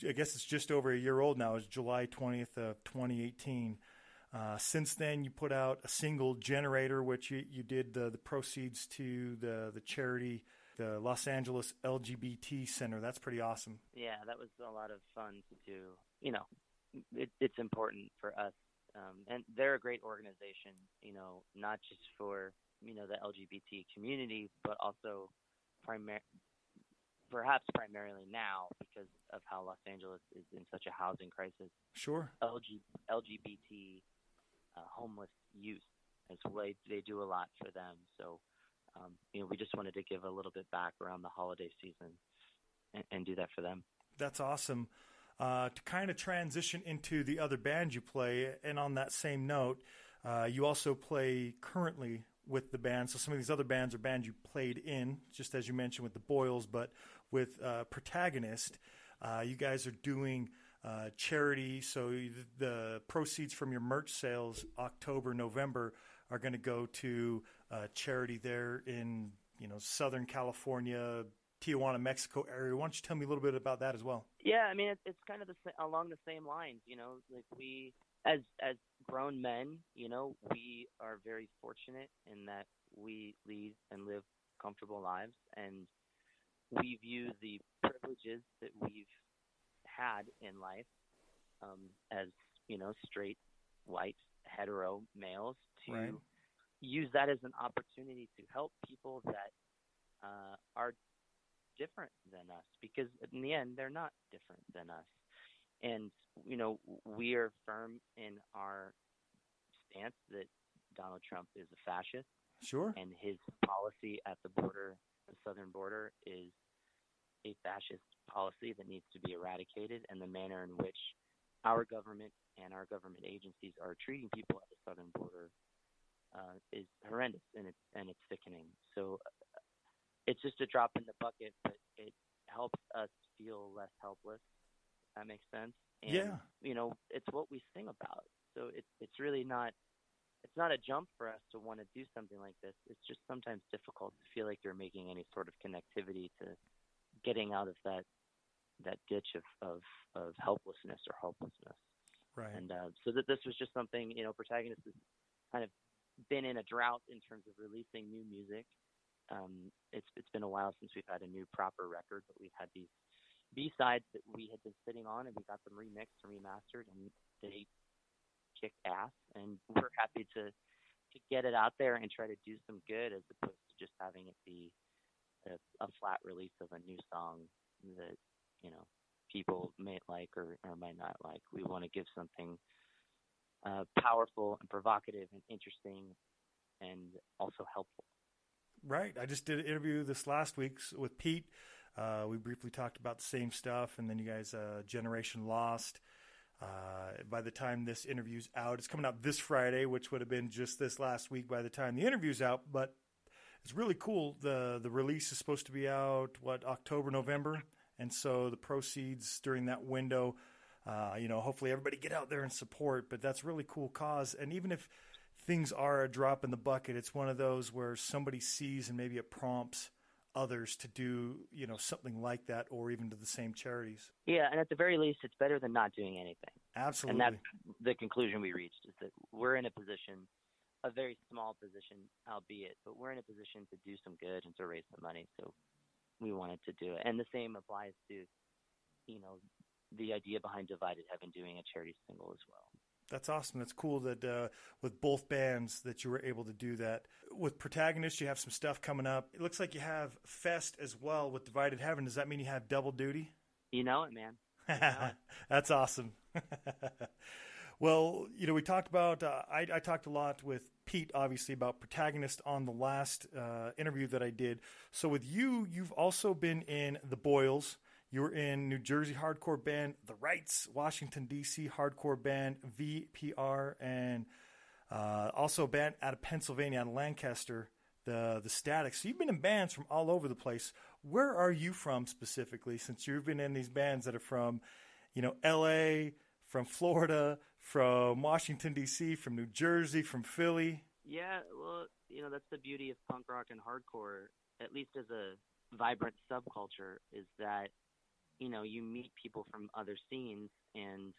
I guess it's just over a year old now. It's July 20th of 2018. Uh, since then, you put out a single generator, which you, you did the, the proceeds to the, the charity, the Los Angeles LGBT Center. That's pretty awesome. yeah, that was a lot of fun to do. You know, it, it's important for us, um, and they're a great organization. You know, not just for you know the LGBT community, but also primar- perhaps primarily now because of how Los Angeles is in such a housing crisis. Sure. LG, LGBT uh, homeless youth as well. They, do a lot for them. So, um, you know, we just wanted to give a little bit back around the holiday season and, and do that for them. That's awesome. Uh, to kind of transition into the other band you play, and on that same note, uh, you also play currently with the band. So some of these other bands are bands you played in, just as you mentioned with the Boils, but with uh, Protagonist, uh, you guys are doing uh, charity. So the proceeds from your merch sales, October, November, are going to go to charity there in you know Southern California, Tijuana, Mexico area. Why don't you tell me a little bit about that as well? Yeah, I mean, it's, it's kind of the along the same lines. You know, like we as as grown men, you know, we are very fortunate in that we lead and live comfortable lives, and we view the privileges that we've had in life um, as you know straight white hetero males to Right. use that as an opportunity to help people that uh, are different than us because in the end they're not different than us and you know we are firm in our stance that Donald Trump is a fascist Sure. and his policy at the border, the southern border, is a fascist policy that needs to be eradicated, and the manner in which our government and our government agencies are treating people at the southern border uh, is horrendous, and it's and it's sickening. So it's just a drop in the bucket, but it helps us feel less helpless. If that makes sense. And, Yeah. You know, it's what we sing about. So it's it's really not it's not a jump for us to want to do something like this. It's just sometimes difficult to feel like you're making any sort of connectivity to getting out of that that ditch of of, of helplessness or hopelessness. Right. And uh, so that this was just something you know, protagonist has kind of been in a drought in terms of releasing new music. Um, it's it's been a while since we've had a new proper record, but we've had these B sides that we had been sitting on, and we got them remixed and remastered, and they kick ass. And we're happy to to get it out there and try to do some good, as opposed to just having it be a, a flat release of a new song that you know people may like or, or might not like. We want to give something uh, powerful and provocative and interesting, and also helpful. Right. I just did an interview this last week with Pete. Uh, we briefly talked about the same stuff, and then you guys, uh, Generation Lost. Uh, by the time this interview's out, it's coming out this Friday, which would have been just this last week by the time the interview's out. But it's really cool. the The release is supposed to be out what October, November, and so the proceeds during that window, uh, you know, hopefully everybody get out there and support. But that's really cool cause, and even if things are a drop in the bucket. It's one of those where somebody sees and maybe it prompts others to do, you know, something like that or even to the same charities. Yeah, and at the very least, it's better than not doing anything. Absolutely. And that's the conclusion we reached is that we're in a position, a very small position, albeit, but we're in a position to do some good and to raise some money. So we wanted to do it. And the same applies to, you know, the idea behind Divided Heaven doing a charity single as well. That's awesome. That's cool that uh, with both bands that you were able to do that. With Protagonist, you have some stuff coming up. It looks like you have Fest as well with Divided Heaven. Does that mean you have double duty? You know it, man. That's awesome. well, you know, we talked about, uh, I, I talked a lot with Pete, obviously, about Protagonist on the last uh, interview that I did. So with you, you've also been in The Boils. You were in New Jersey hardcore band The Rights, Washington, D.C. hardcore band VPR, and uh, also a band out of Pennsylvania, out of Lancaster, the the Static. So you've been in bands from all over the place. Where are you from specifically? Since you've been in these bands that are from, you know, L.A., from Florida, from Washington D.C., from New Jersey, from Philly. Yeah, well, you know, that's the beauty of punk rock and hardcore, at least as a vibrant subculture, is that, you know, you meet people from other scenes and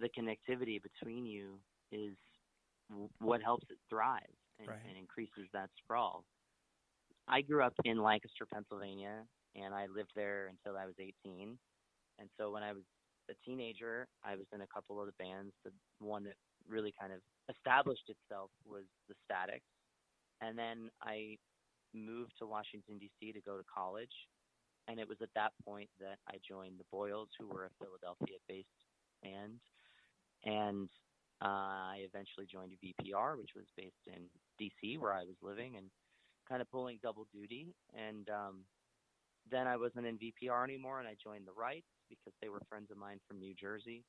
the connectivity between you is w- what helps it thrive and, Right. and increases that sprawl. I grew up in Lancaster, Pennsylvania, and I lived there until I was 18. And so when I was a teenager, I was in a couple of the bands. The one that really kind of established itself was the Statics, and then I moved to Washington D.C. to go to college, and it was at that point that I joined the Boils, who were a Philadelphia-based band, and uh, I eventually joined VPR, which was based in D.C. where I was living, and kind of pulling double duty. And um, then I wasn't in VPR anymore, and I joined the Rights because they were friends of mine from New Jersey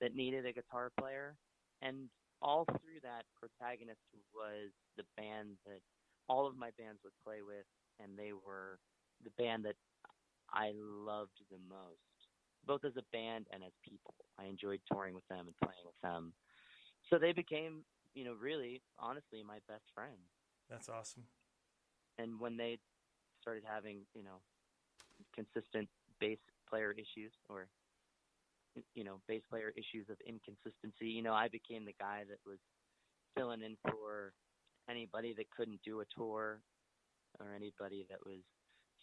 that needed a guitar player. And all through that, Protagonist was the band that all of my bands would play with, and they were the band that I loved the most, both as a band and as people. I enjoyed touring with them and playing with them. So they became, you know, really, honestly, my best friends. That's awesome. And when they started having, you know, consistent bass player issues or you know bass player issues of inconsistency you know i became the guy that was filling in for anybody that couldn't do a tour or anybody that was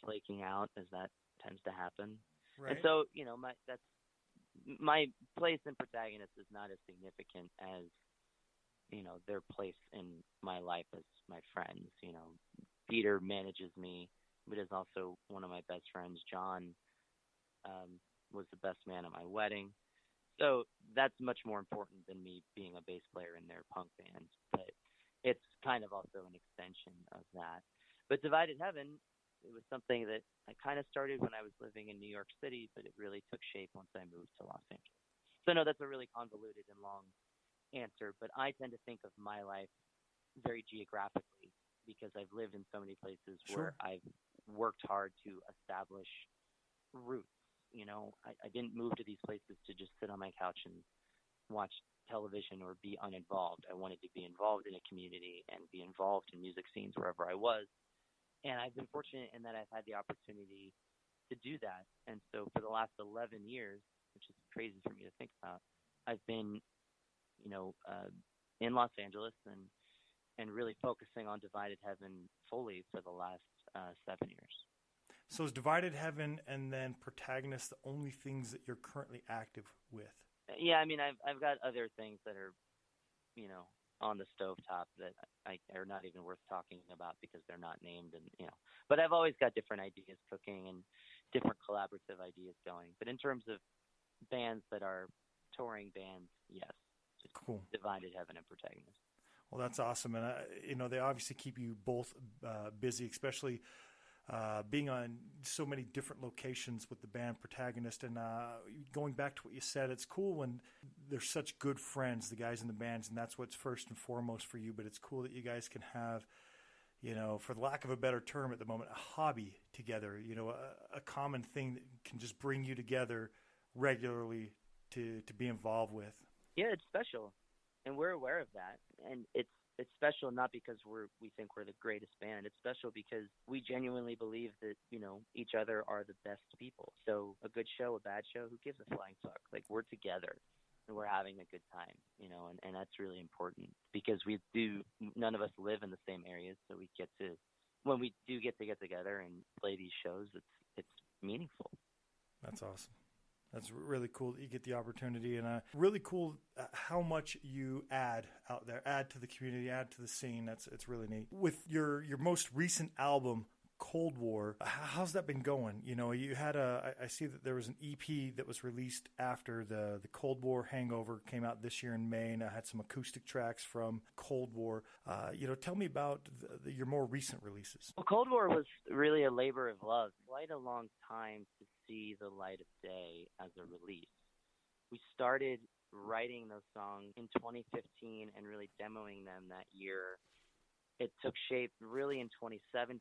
flaking out as that tends to happen Right. and so you know my that's my place in protagonist is not as significant as you know their place in my life as my friends you know peter manages me but is also one of my best friends john um, was the best man at my wedding. So that's much more important than me being a bass player in their punk band. But it's kind of also an extension of that. But Divided Heaven, it was something that I kind of started when I was living in New York City, but it really took shape once I moved to Los Angeles. So no, that's a really convoluted and long answer, but I tend to think of my life very geographically because I've lived in so many places Sure. where I've worked hard to establish roots. You know, I, I didn't move to these places to just sit on my couch and watch television or be uninvolved. I wanted to be involved in a community and be involved in music scenes wherever I was. And I've been fortunate in that I've had the opportunity to do that. And so for the last 11 years, which is crazy for me to think about, I've been, you know, uh, in Los Angeles and and really focusing on Divided Heaven fully for the last uh, seven years. So is Divided Heaven and then Protagonist the only things that you're currently active with? Yeah, I mean, I've I've got other things that are, you know, on the stovetop that I are not even worth talking about because they're not named, and you know. But I've always got different ideas cooking and different collaborative ideas going. But in terms of bands that are touring bands, yes, Cool. Divided Heaven and Protagonist. Well, that's awesome, and uh, you know they obviously keep you both uh, busy, especially uh, being on so many different locations with the band protagonist. And uh, going back to what you said, it's cool when they're such good friends, the guys in the bands, and that's what's first and foremost for you. But it's cool that you guys can have, you know, for the lack of a better term at the moment, a hobby together. You know, a, a common thing that can just bring you together regularly to to be involved with. Yeah, it's special, and we're aware of that. And it's it's special not because we're we think we're the greatest band. It's special because we genuinely believe that you know each other are the best people. So a good show, a bad show, who gives a flying fuck? Like we're together and we're having a good time, you know, and and that's really important because we do. None of us live in the same areas, so we get to when we do get to get together and play these shows. It's it's meaningful. That's awesome. That's really cool that you get the opportunity, and uh, really cool uh, how much you add out there, add to the community, add to the scene. That's it's really neat. With your your most recent album, Cold War, how's that been going? You know, you had a. I see that there was an EP that was released after the the Cold War Hangover came out this year in May, and I had some acoustic tracks from Cold War. Uh, you know, tell me about the, the, your more recent releases. Well, Cold War was really a labor of love. Quite a long time to see the light of day as a release. We started writing those songs in 2015 and really demoing them that year. It took shape really in 2017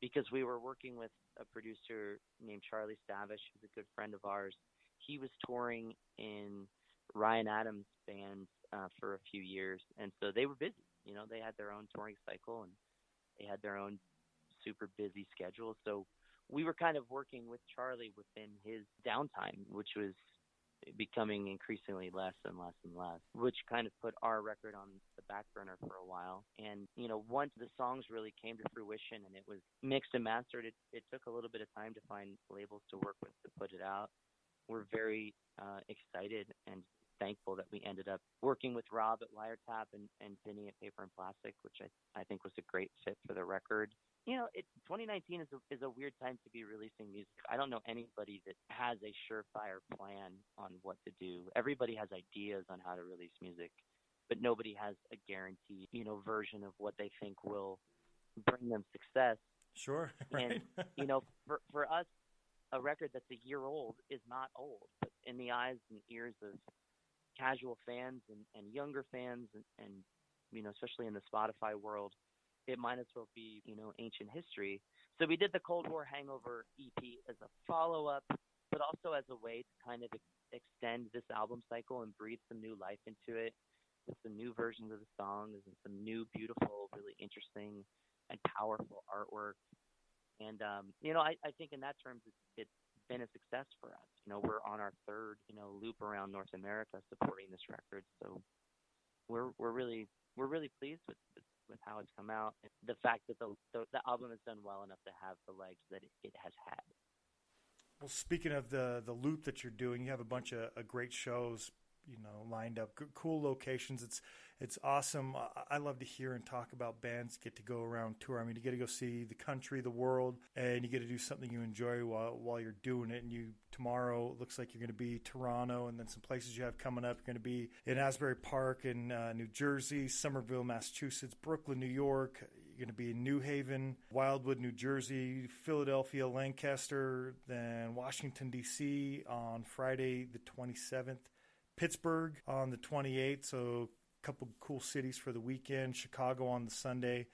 because we were working with a producer named Charlie Stavish, who's a good friend of ours. He was touring in Ryan Adams' band uh, for a few years, and so they were busy. You know, they had their own touring cycle and they had their own super busy schedule. So we were kind of working with Charlie within his downtime, which was becoming increasingly less and less and less, which kind of put our record on the back burner for a while. And, you know, once the songs really came to fruition and it was mixed and mastered, it, it took a little bit of time to find labels to work with to put it out. we're very uh, excited and thankful that we ended up working with Rob at Wiretap and, and Vinny at Paper and Plastick, which I, I think was a great fit for the record. You know, it, 2019 is a, is a weird time to be releasing music. I don't know anybody that has a surefire plan on what to do. Everybody has ideas on how to release music, but nobody has a guaranteed, you know, version of what they think will bring them success. Sure. Right. And you know, for for us, a record that's a year old is not old, but in the eyes and ears of casual fans and, and younger fans and, and you know, especially in the Spotify world, it might as well be, you know, ancient history. So we did the Cold War Hangover EP as a follow up, but also as a way to kind of ex- extend this album cycle and breathe some new life into it with some new versions of the songs and some new, beautiful, really interesting and powerful artwork. And um, you know, I, I think in that terms, it's, it's been a success for us. You know, we're on our third, you know, loop around North America supporting this record, so we're we're really we're really pleased with with, how it's come out. And The fact that the, the the album has done well enough to have the legs that it, it has had. Well, speaking of the the loop that you're doing, you have a bunch of, of great shows, you know, lined up, cool locations. It's it's awesome. I, I love to hear and talk about bands get to go around tour. I mean, you get to go see the country, the world, and you get to do something you enjoy while while you're doing it. And you tomorrow looks like you're going to be Toronto, and then some places you have coming up. You're going to be in Asbury Park in uh, New Jersey, Somerville, Massachusetts, Brooklyn, New York. You're going to be in New Haven, Wildwood, New Jersey, Philadelphia, Lancaster, then Washington D.C. on Friday the 27th. Pittsburgh on the 28th, so a couple cool cities for the weekend. Chicago on the Sunday,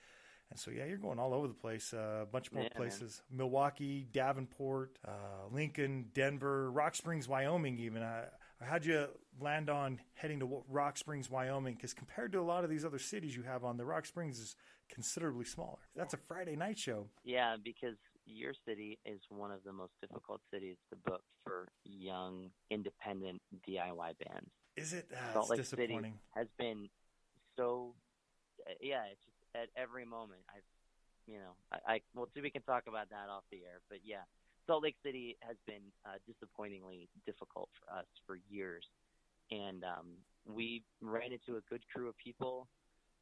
and so yeah, you're going all over the place. Uh, a bunch more Yeah, man. places: Milwaukee, Davenport, uh, Lincoln, Denver, Rock Springs, Wyoming. Even uh, how'd you land on heading to Rock Springs, Wyoming? Because compared to a lot of these other cities you have on, the Rock Springs is considerably smaller. That's a Friday night show. Yeah, because your city is one of the most difficult cities to book for young, independent DIY bands. Is it? Ah, Salt it's Lake City has been so, uh, yeah, it's just at every moment. I've, you know, I, I well, see, we can talk about that off the air, but yeah, Salt Lake City has been uh, disappointingly difficult for us for years, and um, we ran into a good crew of people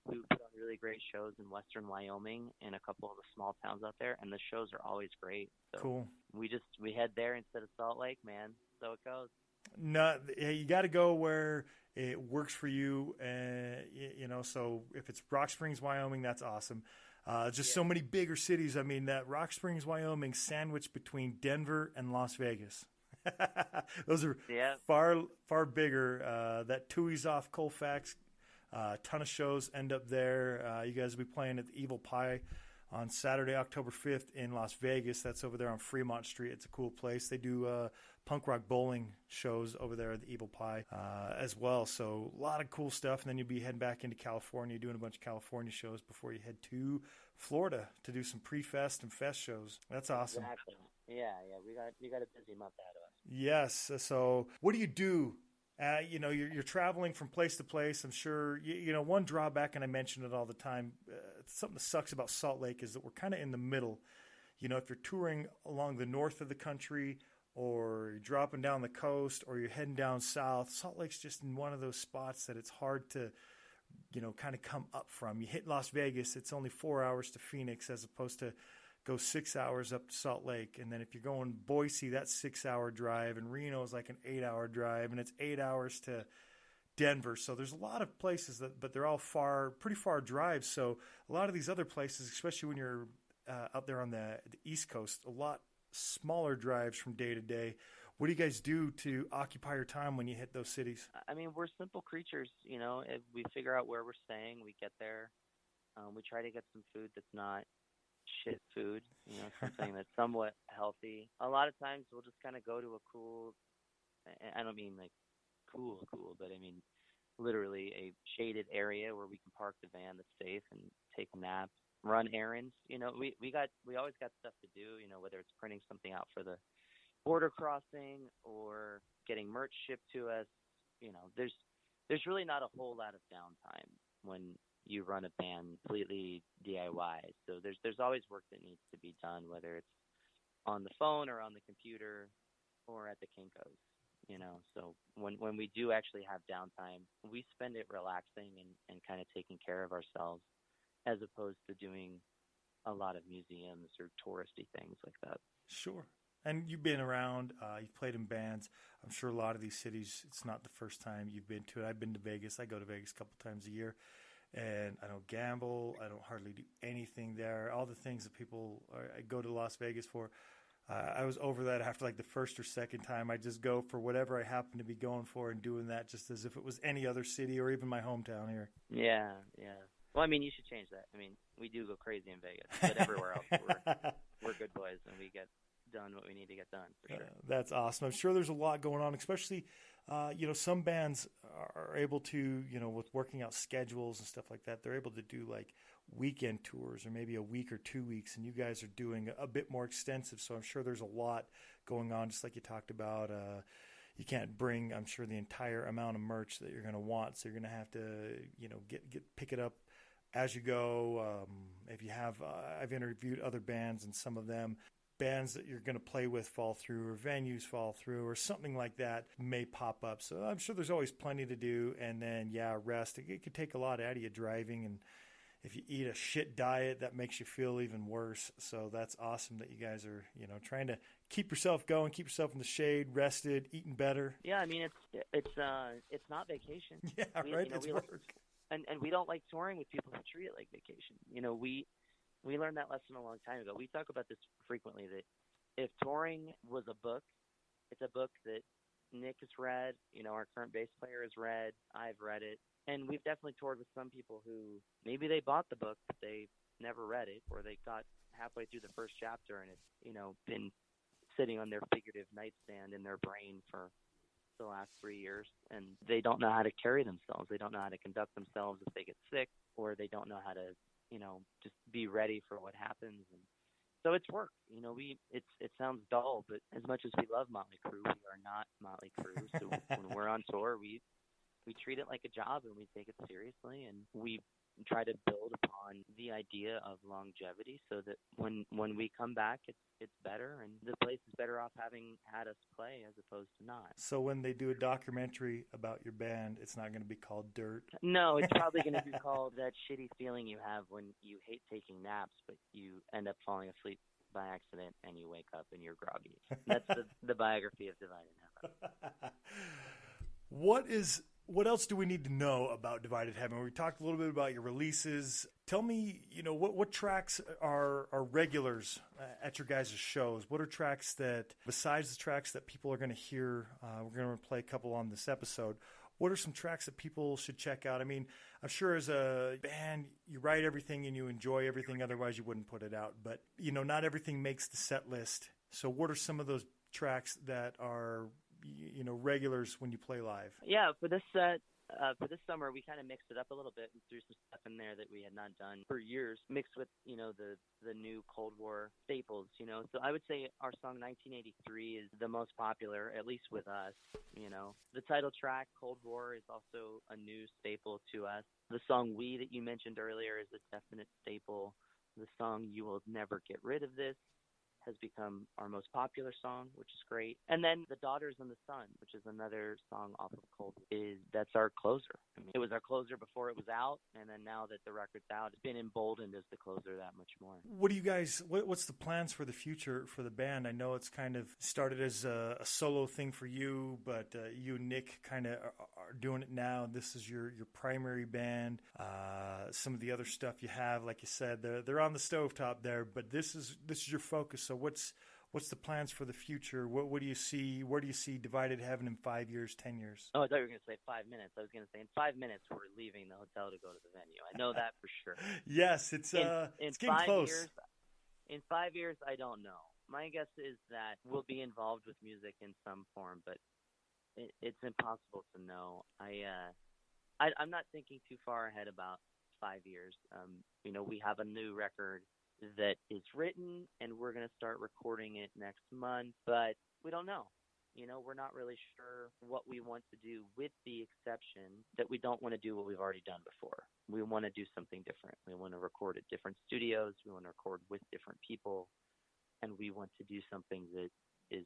who put on really great shows in western Wyoming and a couple of the small towns out there, and the shows are always great. So Cool. we just we head there instead of Salt Lake, man. So it goes. No, you got to go where it works for you. Uh, you, know, so if it's Rock Springs, Wyoming, that's awesome. Uh, just so many bigger cities. I mean, that Rock Springs, Wyoming, sandwiched between Denver and Las Vegas. Those are Yeah. far far bigger. Uh, that Tui's off Colfax. A uh, ton of shows end up there. Uh, you guys will be playing at the Evel Pie on Saturday, October 5th in Las Vegas. That's over there on Fremont Street. It's a cool place. They do uh, punk rock bowling shows over there at the Evel Pie uh, as well. So a lot of cool stuff. And then you'll be heading back into California, doing a bunch of California shows before you head to Florida to do some pre-fest and fest shows. That's awesome. Exactly. Yeah, yeah. We got we got a busy month ahead of us. Yes. So, what do you do? Uh, you know, you're, you're traveling from place to place. I'm sure, you, you know, one drawback, and I mention it all the time, uh, something that sucks about Salt Lake is that we're kind of in the middle. You know, if you're touring along the north of the country or you're dropping down the coast or you're heading down south, Salt Lake's just in one of those spots that it's hard to, you know, kind of come up from. You hit Las Vegas, it's only four hours to Phoenix as opposed to go six hours up to Salt Lake. And then if you're going Boise, that's six hour drive. And Reno is like an eight hour drive. And it's eight hours to Denver. So there's a lot of places that, but they're all far, pretty far drives. So a lot of these other places, especially when you're uh, out there on the, the East Coast, a lot smaller drives from day to day. What do you guys do to occupy your time when you hit those cities? I mean, we're simple creatures, you know. If we figure out where we're staying, we get there. Um, we try to get some food that's not shit food, you know, something that's somewhat healthy. A lot of times we'll just kind of go to a cool, I- don't mean like cool, cool, but I mean literally a shaded area where we can park the van that's safe and take a nap, run errands. You know, we, we got, we always got stuff to do, you know, whether it's printing something out for the border crossing or getting merch shipped to us. You know, there's, there's really not a whole lot of downtime when you run a band completely DIY. So there's there's always work that needs to be done, whether it's on the phone or on the computer or at the Kinkos. you know. So when when we do actually have downtime, we spend it relaxing and and kind of taking care of ourselves, as opposed to doing a lot of museums or touristy things like that. Sure. And you've been around, uh, you've played in bands. I'm sure a lot of these cities, it's not the first time you've been to it. I've been to Vegas. I go to Vegas a couple times a year. And I don't gamble. I don't hardly do anything there. All the things that people are, I go to Las Vegas for. Uh, I was over that after like the first or second time. I just go for whatever I happen to be going for and doing that just as if it was any other city or even my hometown here. Yeah, yeah. Well, I mean, you should change that. I mean, we do go crazy in Vegas, but everywhere else, we're, we're good boys and we get done what we need to get done for sure. Uh, that's awesome. I'm sure there's a lot going on, especially, uh, you know, some bands are able to, you know, with working out schedules and stuff like that, they're able to do like weekend tours or maybe a week or two weeks, and you guys are doing a bit more extensive. So I'm sure there's a lot going on, just like you talked about. Uh, you can't bring, I'm sure, the entire amount of merch that you're going to want, so you're going to have to, you know, get get pick it up as you go. Um, if you have, uh, I've interviewed other bands, and some of them bands that you're going to play with fall through or venues fall through or something like that may pop up. So I'm sure there's always plenty to do. And then, yeah, rest. It, it could take a lot out of you driving. And if you eat a shit diet, that makes you feel even worse. So that's awesome that you guys are, you know, trying to keep yourself going, keep yourself in the shade, rested, eating better. Yeah, I mean, it's it's uh it's not vacation. Yeah, We- right. you know, it's we work. like- and and we don't like touring with people who treat it like vacation. You know, we we learned that lesson a long time ago. We talk about this frequently that if touring was a book, it's a book that Nick has read, you know, our current bass player has read, I've read it, and we've definitely toured with some people who maybe they bought the book but they never read it or they got halfway through the first chapter and it's, you know, been sitting on their figurative nightstand in their brain for the last three years and they don't know how to carry themselves. They don't know how to conduct themselves if they get sick or they don't know how to, you know, just be ready for what happens and so it's work. You know, we it's it sounds dull, but as much as we love Motley Crue, we are not Motley Crue. So when we're on tour we we treat it like a job and we take it seriously and we try to build upon the idea of longevity so that when when we come back it's it's better and the place is better off having had us play as opposed to not. So when they do a documentary about your band, it's not going to be called Dirt. No, it's probably going to be called that shitty feeling you have when you hate taking naps, but you end up falling asleep by accident and you wake up and you're groggy. That's the, the biography of Divided Heaven. what is what else do we need to know about Divided Heaven? We talked a little bit about your releases. Tell me, you know, what what tracks are are regulars uh, at your guys' shows? What are tracks that, besides the tracks that people are going to hear, uh, we're going to play a couple on this episode. What are some tracks that people should check out? I mean, I'm sure as a band, you write everything and you enjoy everything. Otherwise, you wouldn't put it out. But you know, not everything makes the set list. So, what are some of those tracks that are you know regulars when you play live? Yeah, for this set, uh, for this summer, we kind of mixed it up a little bit and threw some stuff in there that we had not done for years, mixed with you know the the new Cold War staples. You know, so I would say our song 1983 is the most popular, at least with us. You know, the title track Cold War is also a new staple to us. The song We that you mentioned earlier is a definite staple. The song You Will Never Get Rid of This has become our most popular song, which is great. And then The Daughters and the Sun, which is another song off of Cold, is that's our closer. I mean, it was our closer before it was out, and then now that the record's out, it's been emboldened as the closer that much more. What do you guys? What, what's the plans for the future for the band? I know it's kind of started as a, a solo thing for you, but uh, you and Nick kind of are, are doing it now. This is your your primary band. Uh, some of the other stuff you have, like you said, they're they're on the stovetop there, but this is this is your focus. So what's what's the plans for the future? What what do you see? Where do you see Divided Heaven in five years, ten years? Oh, I thought you were going to say five minutes. I was going to say in five minutes we're leaving the hotel to go to the venue. I know that for sure. Yes, it's in, uh, in it's getting five close. years in five years i don't know my guess is that we'll be involved with music in some form but it, it's impossible to know i uh I, i'm not thinking too far ahead about five years um you know we have a new record that is written and we're going to start recording it next month but we don't know. You know we're not really sure what we want to do with the exception that we don't want to do what we've already done before. We want to do something different. We want to record at different studios. We want to record with different people. And we want to do something that is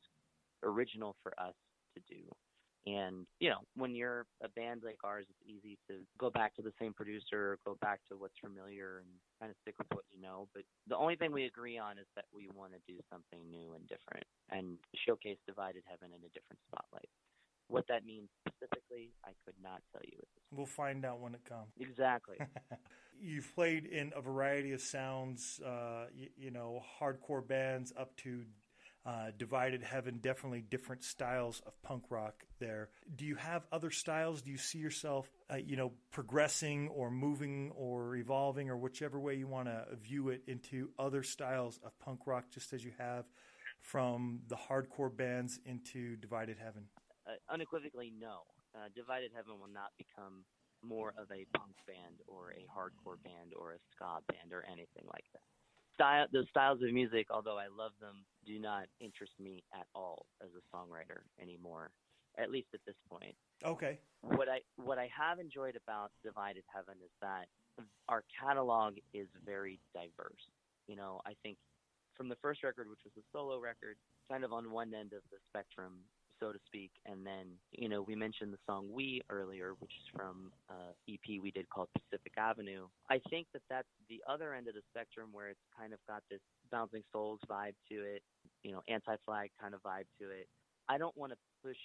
original for us to do And you know, when you're a band like ours, it's easy to go back to the same producer, or go back to what's familiar, and kind of stick with what you know. But the only thing we agree on is that we want to do something new and different, and showcase Divided Heaven in a different spotlight. What that means specifically, I could not tell you. We'll find out when it comes. Exactly. You've played in a variety of sounds, uh, you, you know, hardcore bands up to uh, Divided Heaven, definitely different styles of punk rock there. Do you have other styles? Do you see yourself, uh, you know, progressing or moving or evolving or whichever way you want to view it into other styles of punk rock, just as you have from the hardcore bands into Divided Heaven? uh, unequivocally, no. Uh, Divided Heaven will not become more of a punk band or a hardcore band or a ska band or anything like that. Style, those styles of music, although I love them, do not interest me at all as a songwriter anymore. At least at this point. Okay. What I what I have enjoyed about Divided Heaven is that our catalog is very diverse. You know, I think from the first record, which was a solo record, kind of on one end of the spectrum, so to speak, and then you know we mentioned the song "We" earlier, which is from uh, EP we did called Pacific Avenue. I think that that's the other end of the spectrum where it's kind of got this bouncing souls vibe to it, you know, anti-flag kind of vibe to it. I don't want to push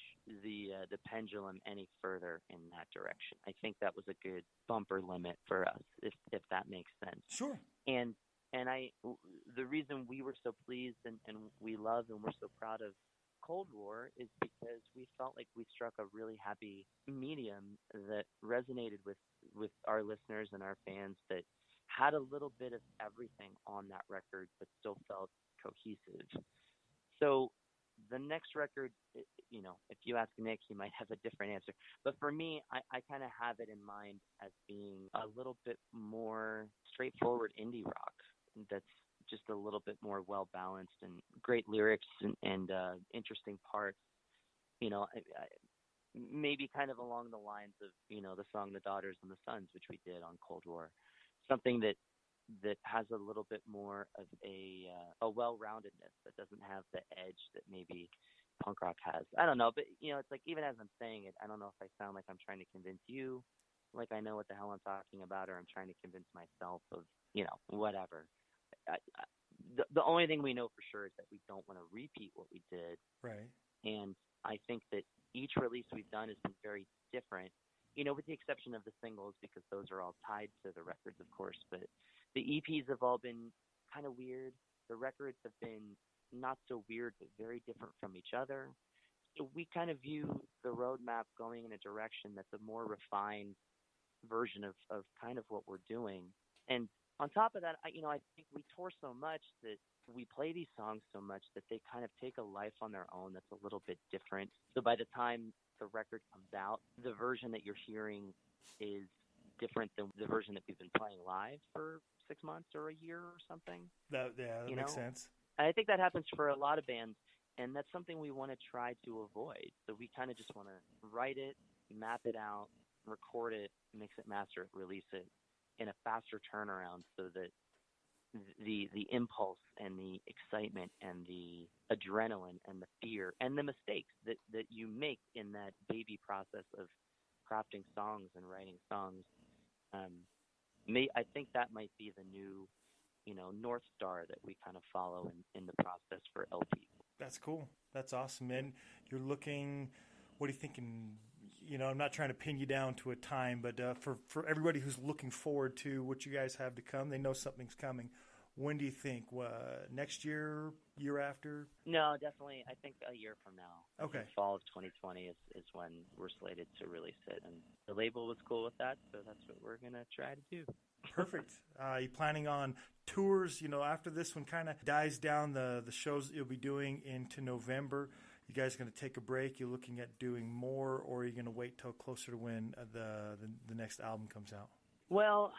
the uh, the pendulum any further in that direction. I think that was a good bumper limit for us, if if that makes sense. Sure. And and I, the reason we were so pleased and, and we love and we're so proud of Cold War is because we felt like we struck a really happy medium that resonated with with our listeners and our fans that had a little bit of everything on that record but still felt cohesive. So the next record, you know, if you ask Nick, he might have a different answer. But for me, I, I kind of have it in mind as being a little bit more straightforward indie rock that's just a little bit more well balanced and great lyrics and, and uh, interesting parts. You know, I, I, maybe kind of along the lines of you know the song "The Daughters and the Sons," which we did on Cold War, something that that has a little bit more of a uh, a well-roundedness that doesn't have the edge that maybe punk rock has. I don't know, but you know, it's like even as I'm saying it, I don't know if I sound like I'm trying to convince you, like I know what the hell I'm talking about, or I'm trying to convince myself of you know whatever. I, I, the the only thing we know for sure is that we don't want to repeat what we did, Right. and I think that each release we've done has been very different. You know, with the exception of the singles, because those are all tied to the records, of course. But the EPs have all been kind of weird. The records have been not so weird, but very different from each other. So we kind of view the roadmap going in a direction that's a more refined version of, of kind of what we're doing. And on top of that, I, you know, I think we tour so much that we play these songs so much that they kind of take a life on their own that's a little bit different. So by the time the record comes out, the version that you're hearing is different than the version that we've been playing live for six months or a year or something. That yeah, that You makes know? sense. I think that happens for a lot of bands, and that's something we want to try to avoid. So we kind of just want to write it, map it out, record it, mix it, master it, release it in a faster turnaround, so that the the impulse and the excitement and the adrenaline and the fear and the mistakes that that you make in that baby process of crafting songs and writing songs um may I think that might be the new you know north star that we kind of follow in in the process for LP That's cool. That's awesome. And you're looking. What are you thinking? You know, I'm not trying to pin you down to a time, but uh, for for everybody who's looking forward to what you guys have to come, they know something's coming. When do you think? Uh, next year, year after? no definitely I think a year from now Okay. fall of 2020 is is when we're slated to release it and the label was cool with that so that's what we're gonna try to do Perfect. Uh, you planning on tours? You know, after this one kind of dies down, the the shows that you'll be doing into November. You guys going to take a break? You're looking at doing more, or are you going to wait till closer to when uh, the, the the next album comes out? Well,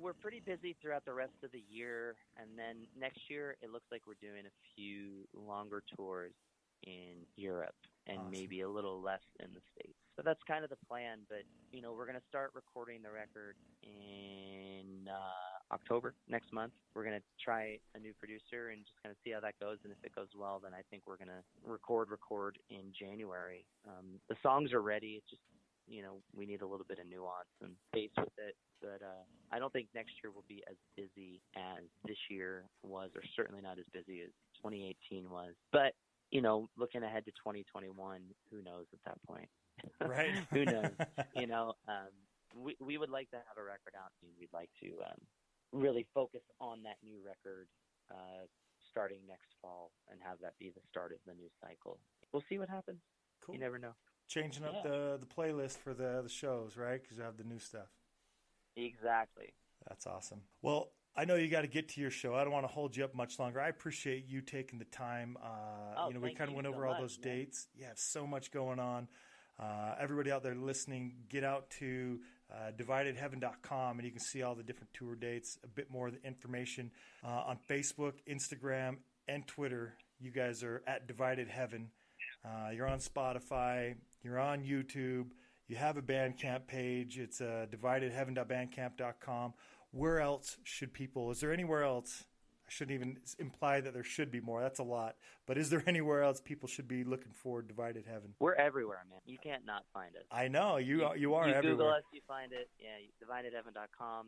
we're pretty busy throughout the rest of the year, and then next year it looks like we're doing a few longer tours in Europe and Awesome. maybe a little less in the states. So that's kind of the plan. But you know, we're going to start recording the record in uh, October next month. We're gonna try a new producer and just kind of see how that goes. And if it goes well, then I think we're gonna record record in January. Um, the songs are ready. It's just you know we need a little bit of nuance and space with it. But uh, I don't think next year will be as busy as this year was, or certainly not as busy as 2018 was. But you know, looking ahead to 2021, who knows at that point? Right. who knows? you know, um, we we would like to have a record out, and we'd like to um, really focus on that new record uh, starting next fall, and have that be the start of the new cycle. We'll see what happens. Cool. You never know. Changing up Yeah. the the playlist for the the shows, right? Because you have the new stuff. Exactly. That's awesome. Well, I know you got to get to your show. I don't want to hold you up much longer. I appreciate you taking the time. Uh, Oh, you know, we kind of you went so over all much, those man. dates. You have so much going on. Uh, everybody out there listening, get out to uh, dividedheaven.com and you can see all the different tour dates, a bit more of the information uh, on Facebook, Instagram, and Twitter. You guys are at Divided Heaven. Uh, you're on Spotify. You're on YouTube. You have a Bandcamp page. It's uh, dividedheaven.bandcamp.com. Where else should people? Is there anywhere else? I shouldn't even imply that there should be more. That's a lot. But is there anywhere else people should be looking for Divided Heaven? We're everywhere, man. You can't not find us. I know you. are You are you everywhere. Google us, you find it. Yeah, dividedheaven.com,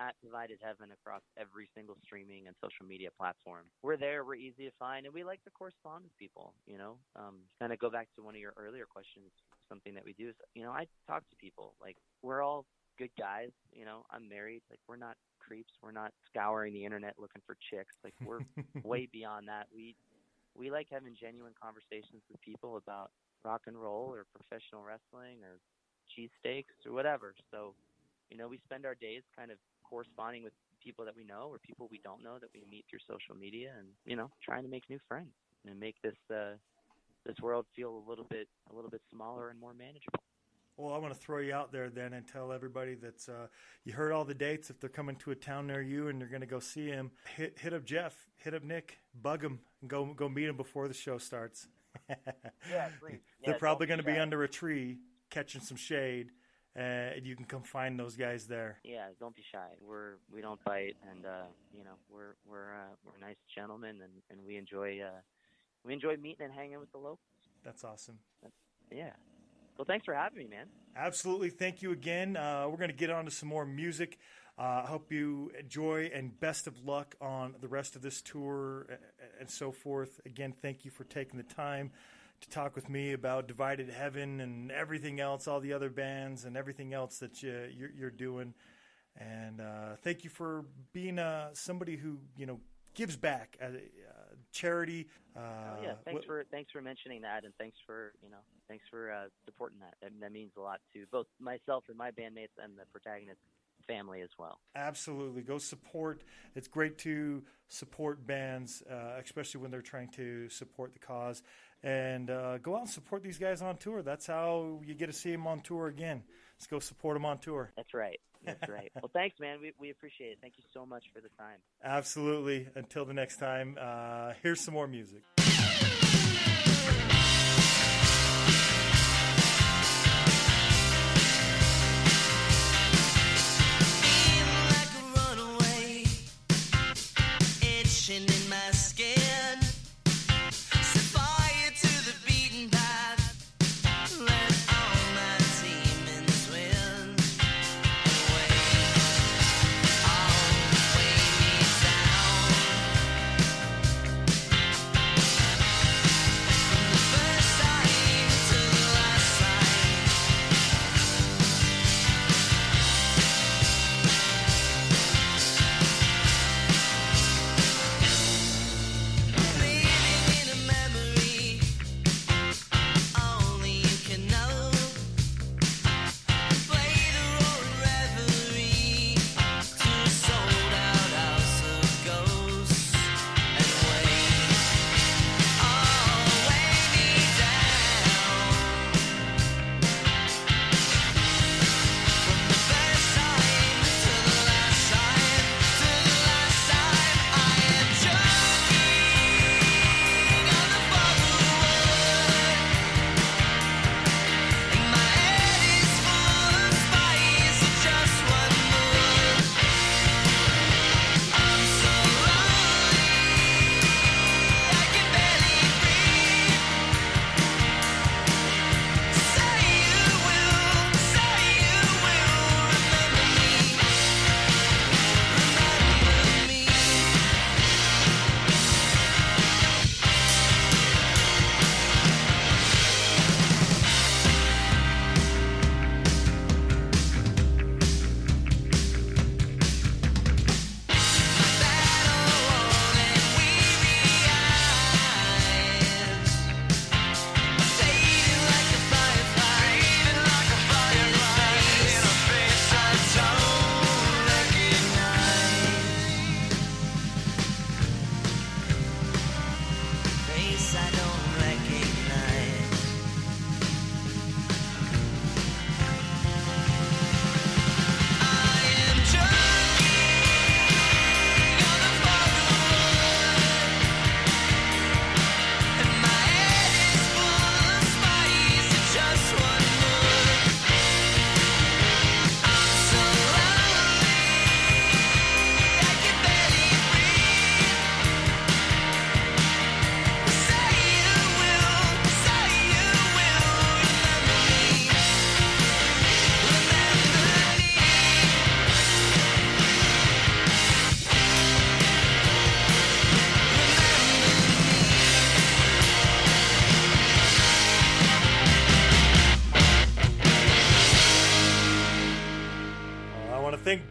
at Divided Heaven across every single streaming and social media platform. We're there. We're easy to find, and we like to correspond with people. You know, um, kind of go back to one of your earlier questions. Something that we do is, you know, I talk to people. Like we're all good guys. You know, I'm married. Like we're not creeps. We're not scouring the internet looking for chicks. Like we're way beyond that. We we like having genuine conversations with people about rock and roll or professional wrestling or cheesesteaks or whatever. So, you know, we spend our days kind of corresponding with people that we know or people we don't know that we meet through social media and, you know, trying to make new friends and make this uh this world feel a little bit a little bit smaller and more manageable. Well, I want to throw you out there then and tell everybody that uh, you heard all the dates. If they're coming to a town near you and you're going to go see him, hit hit up Jeff, hit up Nick, bug him, and go go meet him before the show starts. Yeah, please. they're Yeah, probably going to be under a tree catching some shade, uh, and you can come find those guys there. Yeah, don't be shy. We're we don't bite, and uh, you know we're we're uh, we're nice gentlemen, and and we enjoy uh, we enjoy meeting and hanging with the locals. That's awesome. Yeah. Well, thanks for having me, man. Absolutely. Thank you again. Uh, we're going to get on to some more music. Uh, I hope you enjoy and best of luck on the rest of this tour uh, and so forth. Again, thank you for taking the time to talk with me about Divided Heaven and everything else, all the other bands and everything else that you, you're, you're doing. And uh, thank you for being uh, somebody who you know gives back uh, charity. Uh, Oh yeah, thanks wh- for thanks for mentioning that, and thanks for you know thanks for uh, supporting that. that. That means a lot to both myself and my bandmates and the protagonist family as well. Absolutely. Go support. It's great to support bands, uh, especially when they're trying to support the cause. And uh, go out and support these guys on tour. That's how you get to see them on tour again. Let's go support them on tour. That's right. That's right. Well, thanks, man. We we appreciate it. Thank you so much for the time. Absolutely. Until the next time, uh, here's some more music.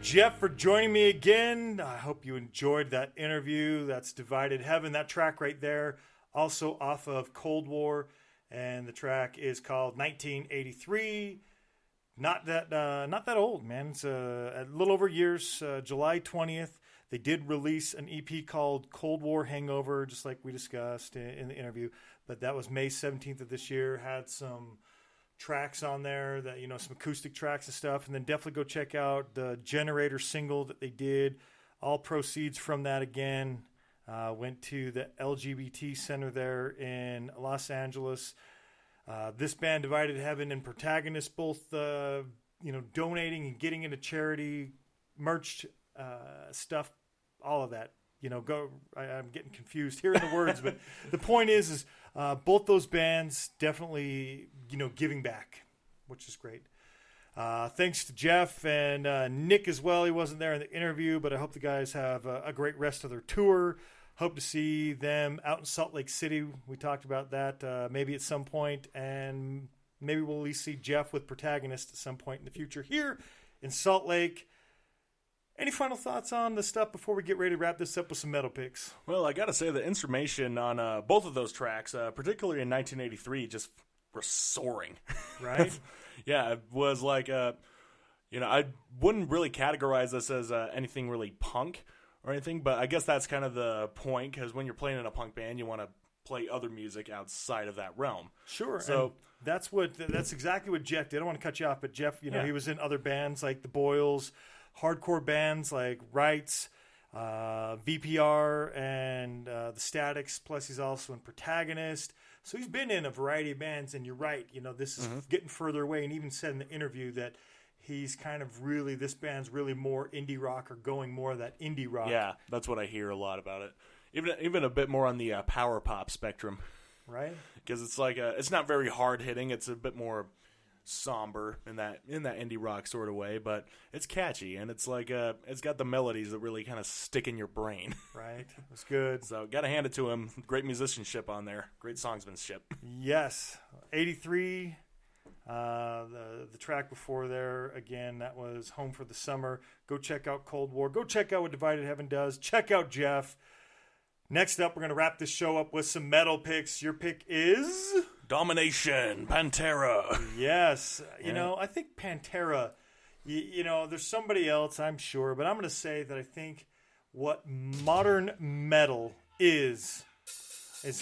Jeff for joining me again. I hope you enjoyed that interview. That's Divided Heaven, that track right there, also off of Cold War. And the track is called 1983. Not that uh, not that old, man. It's uh, a little over years. Uh, July 20th, they did release an EP called Cold War Hangover, just like we discussed in, in the interview. But that was May 17th of this year. Had some tracks on there that you know some acoustic tracks and stuff. And then definitely go check out the generator single that they did. All proceeds from that again uh, went to the lgbt center there in los angeles. Uh, this band divided heaven and protagonist both uh, you know donating and getting into charity merch uh, stuff all of that. You know go I, i'm getting confused hearing the words but the point is is uh, both those bands definitely you know giving back which is great. Uh, thanks to jeff and uh, nick as well. He wasn't there in the interview but i hope the guys have a, a great rest of their tour. Hope to see them out in salt lake city. We talked about that uh, maybe at some point and maybe we'll at least see jeff with protagonist at some point in the future here in salt lake. Any final thoughts on the stuff before we get ready to wrap this up with some metal picks? Well, I gotta say the instrumentation on uh, both of those tracks, uh, particularly in 1983, just were soaring. right yeah, it was like, uh, you know, I wouldn't really categorize this as uh, anything really punk or anything, but I guess that's kind of the point because when you're playing in a punk band, you want to play other music outside of that realm. Sure. So- that's what that's exactly what Jeff did. I don't want to cut you off, but Jeff, you know, Yeah. he was in other bands like the Boils, hardcore bands like Rights, uh, VPR, and uh, the Statics. Plus, he's also in Protagonist. So he's been in a variety of bands. And you're right. You know, this is Mm-hmm. getting further away. And even said in the interview that he's kind of really this band's really more indie rock or going more of that indie rock. Yeah, that's what I hear a lot about it. Even even a bit more on the uh, power pop spectrum Right. because it's like uh it's not very hard hitting. It's a bit more somber in that in that indie rock sort of way, but it's catchy and it's like uh it's got the melodies that really kind of stick in your brain. Right. It's good. so gotta hand it to him. Great musicianship on there. Great songsmanship. Yes, eighty three. Uh, the the track before there again that was Home for the Summer. Go check out Cold War. Go check out what Divided Heaven does. Check out Jeff. Next up, we're gonna wrap this show up with some metal picks. Your pick is Domination, Pantera. yes. You know I think Pantera. You, you know there's somebody else I'm sure, but I'm gonna say that I think what modern metal is is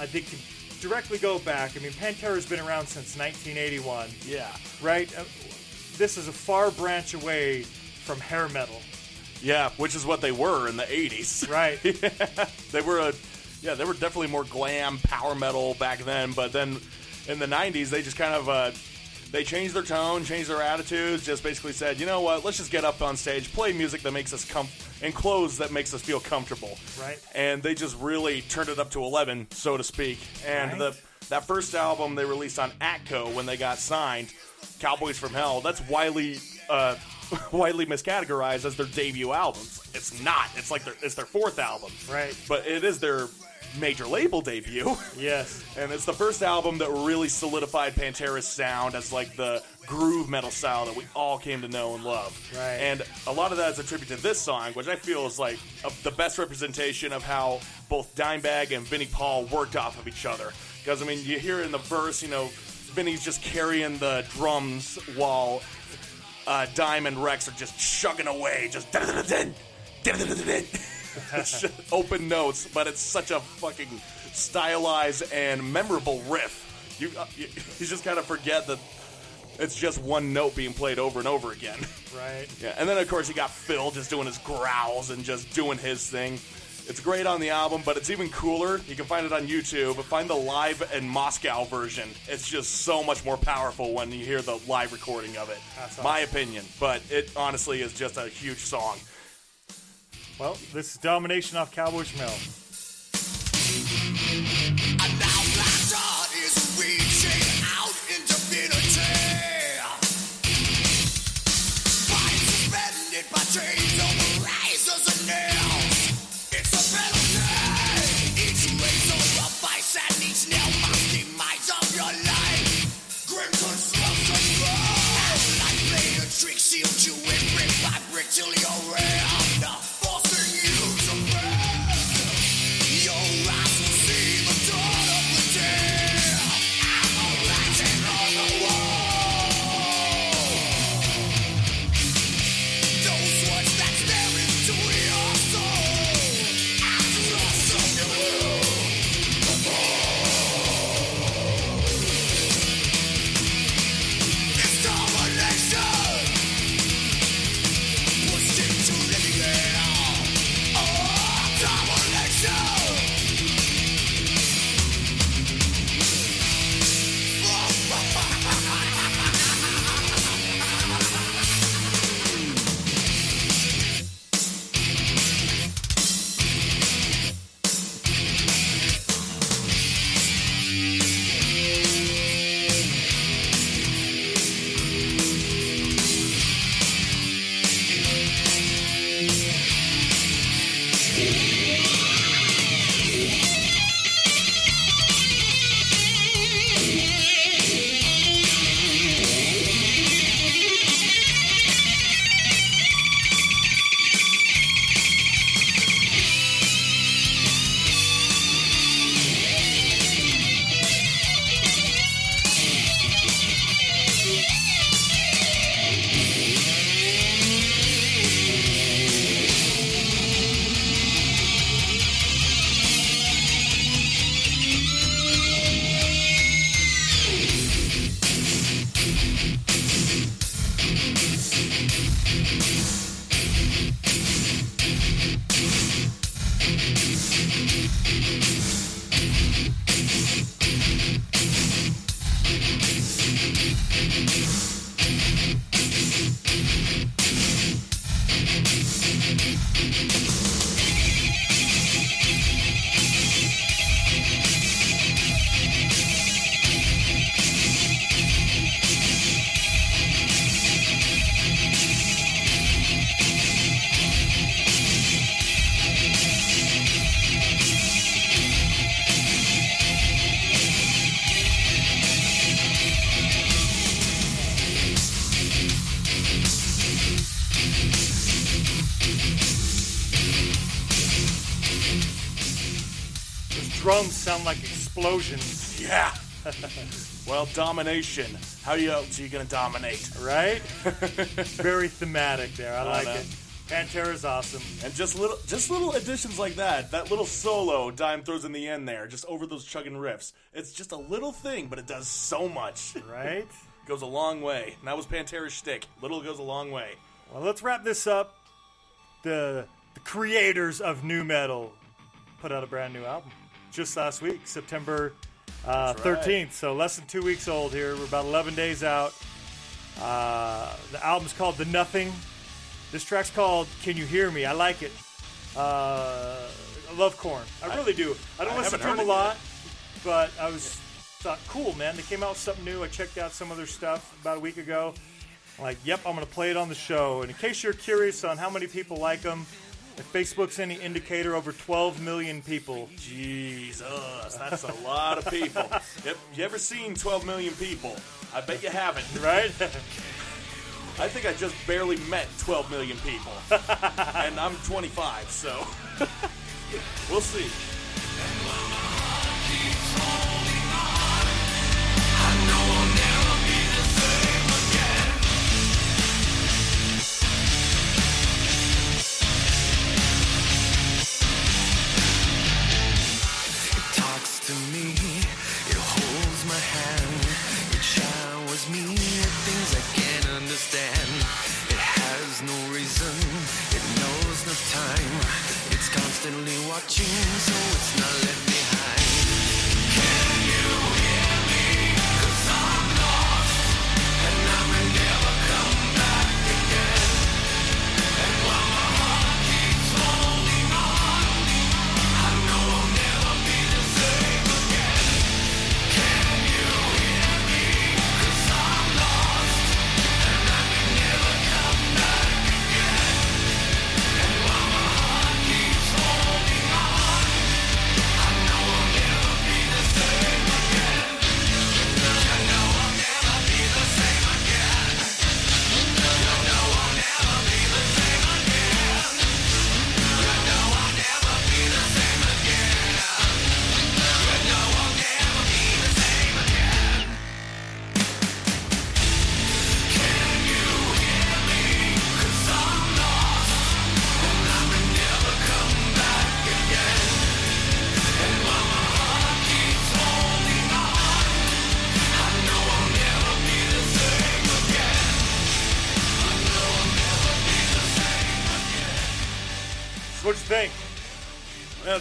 I think can directly go back. I mean, Pantera's been around since 1981, yeah. right? Uh, this is a far branch away from hair metal, Yeah, which is what they were in the 80s. right? they were a yeah they were definitely more glam power metal back then but then in the 90s they just kind of uh, they changed their tone changed their attitudes just basically said you know what let's just get up on stage play music that makes us com and clothes that makes us feel comfortable Right. and they just really turned it up to 11 so to speak and Right. the that first album they released on atco when they got signed cowboys from hell that's widely uh, widely miscategorized as their debut albums it's not it's like their it's their fourth album Right. but it is their major label debut. yes. And it's the first album that really solidified Pantera's sound as like the groove metal style that we all came to know and love. Right. And a lot of that is attributed to this song, which I feel is like a, the best representation of how both Dimebag and Vinnie Paul worked off of each other. Because I mean, you hear in the verse, you know, Vinnie's just carrying the drums while uh, Dime and Rex are just chugging away, just. open notes, but it's such a fucking stylized and memorable riff. You, uh, you, you just kind of forget that it's just one note being played over and over again. Right. Yeah, and then of course you got Phil just doing his growls and just doing his thing. It's great on the album, but it's even cooler. You can find it on YouTube. Find the live in Moscow version. It's just so much more powerful when you hear the live recording of it. That's My opinion, but it honestly is just a huge song. Well, this is Domination off Cowboys from Hell. And now domination. How you else are you gonna dominate? right? Very thematic there. I like know. it. Pantera's awesome. And just little, just little additions like that. That little solo Dime throws in the end there, just over those chugging riffs. It's just a little thing, but it does so much. Right? goes a long way. And that was Pantera's shtick. Little goes a long way. Well, let's wrap this up. The the creators of nu metal put out a brand new album just last week, September uh, That's right. 13th. So less than two weeks old here. We're about 11 days out. Uh, the album's called The Nothing. This track's called Can You Hear Me? I like it. Uh, I love Korn. I really do. I don't I listen to them a lot, but I was thought, cool, man. They came out with something new. I checked out some of their stuff about a week ago. I'm like, yep, I'm going to play it on the show. And in case you're curious on how many people like them, if Facebook's any indicator, over 12 million people. Jesus, that's a lot of people. Yep, you ever seen 12 million people? I bet you haven't. Right? I think I just barely met 12 million people. and I'm 25, so we'll see. watching, so it's not.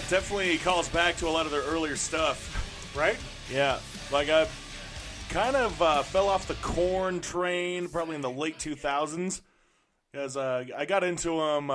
Definitely calls back to a lot of their earlier stuff. Right? Yeah, like I kind of uh, fell off the Korn train probably in the late 2000s because uh, I got into them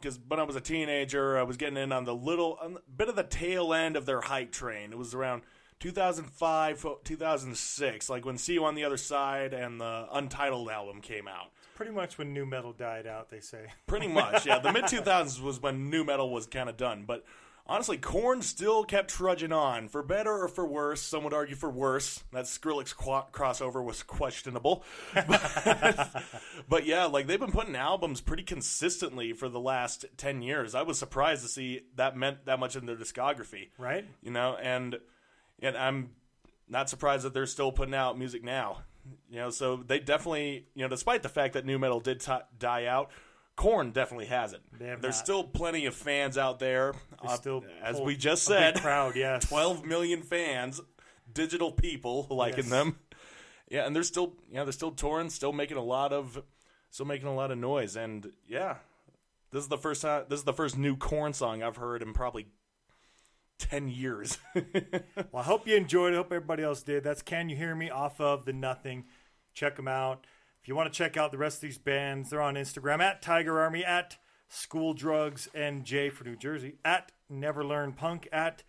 because when I was a teenager, I was getting in on the little on the, bit of the tail end of their hype train. It was around 2005, 2006, like when "See You on the Other Side" and the Untitled album came out. Pretty much when nu metal died out, they say. Pretty much, yeah. The mid 2000s was when nu metal was kind of done, but honestly, Korn still kept trudging on, for better or for worse. Some would argue for worse. That Skrillex qu- crossover was questionable, but, but yeah, like they've been putting albums pretty consistently for the last 10 years. I was surprised to see that meant that much in their discography, Right? you know, and and I'm not surprised that they're still putting out music now. You know, so they definitely, you know, despite the fact that nu metal did t- die out, Korn definitely has it. There's not. still plenty of fans out there. Uh, still as we just said, crowd, yes. 12 million fans, digital people liking Yes. them. Yeah, and they're still, know, they're still touring, still making a lot of, still making a lot of noise, and yeah, this is the first time, this is the first new Korn song I've heard in probably 10 years. Well, I hope you enjoyed it. I hope everybody else did. That's Can You Hear Me off of The Nothing. Check them out. If you want to check out the rest of these bands, they're on Instagram at Tiger Army, at School Drugs NJ for New Jersey, at Never Learn Punk, at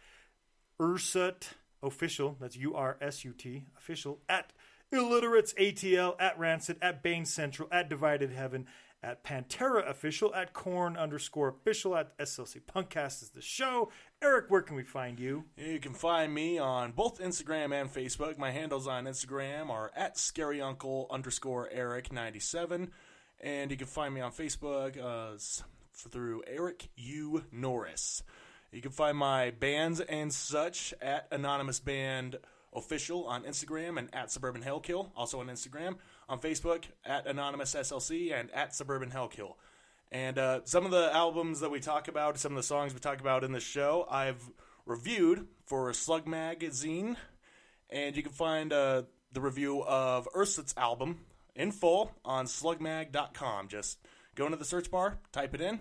Ursut Official, that's U R S U T, official, at Illiterates ATL, at Rancid, at Bane Central, at Divided Heaven, at Pantera Official, at Korn underscore official, at SLC Punkcast is the show. Eric, where can we find you? You can find me on both Instagram and Facebook. My handles on Instagram are at scaryuncle underscore Eric ninety seven, and you can find me on Facebook uh, through Eric U Norris. You can find my bands and such at Anonymous Band Official on Instagram and at Suburban Hellkill, also on Instagram. On Facebook at Anonymous SLC and at Suburban Hellkill. And uh, some of the albums that we talk about, some of the songs we talk about in the show, I've reviewed for Slug Magazine. And you can find uh, the review of Ursut's album in full on slugmag.com. Just go into the search bar, type it in,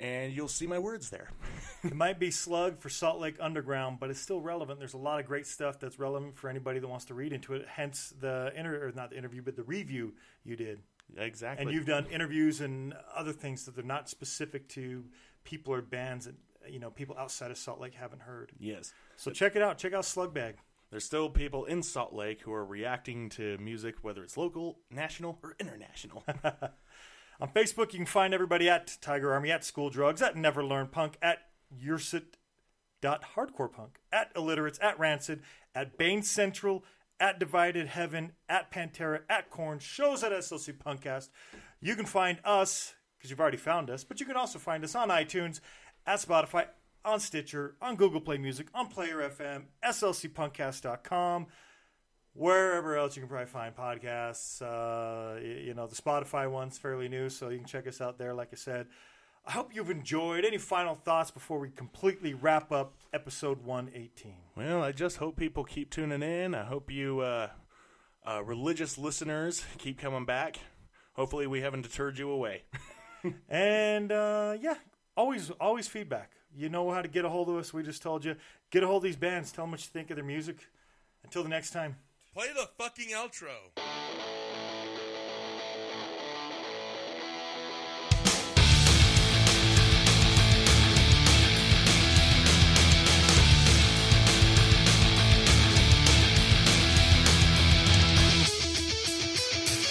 and you'll see my words there. It might be slug for Salt Lake Underground, but it's still relevant. There's a lot of great stuff that's relevant for anybody that wants to read into it. Hence the inter or not the interview, but the review you did. Exactly. And you've done interviews and other things that they're not specific to people or bands that you know people outside of Salt Lake haven't heard. yes. So check it out. Check out SlugMag. There's still people in Salt Lake who are reacting to music, whether it's local, national, or international. On Facebook, you can find everybody at Tiger Army, at School Drugs, at Never Learn Punk, at Hardcore Punk, at Illiterates, at Rancid, at Bane Central, at Divided Heaven, at Pantera, at Korn, shows at SLC Punkcast. You can find us, because you've already found us, but you can also find us on iTunes, at Spotify, on Stitcher, on Google Play Music, on Player FM, slcpunkcast.com wherever else you can probably find podcasts. Uh, you know, the Spotify one's fairly new, so you can check us out there. Like I said, I hope you've enjoyed. Any final thoughts before we completely wrap up episode 118? well, I just hope people keep tuning in. I hope you, uh, uh, religious listeners, keep coming back. Hopefully, we haven't deterred you away. And uh, yeah, always always feedback. You know how to get a hold of us. We just told you. Get a hold of these bands. Tell them what you think of their music. Until the next time. Play the fucking outro.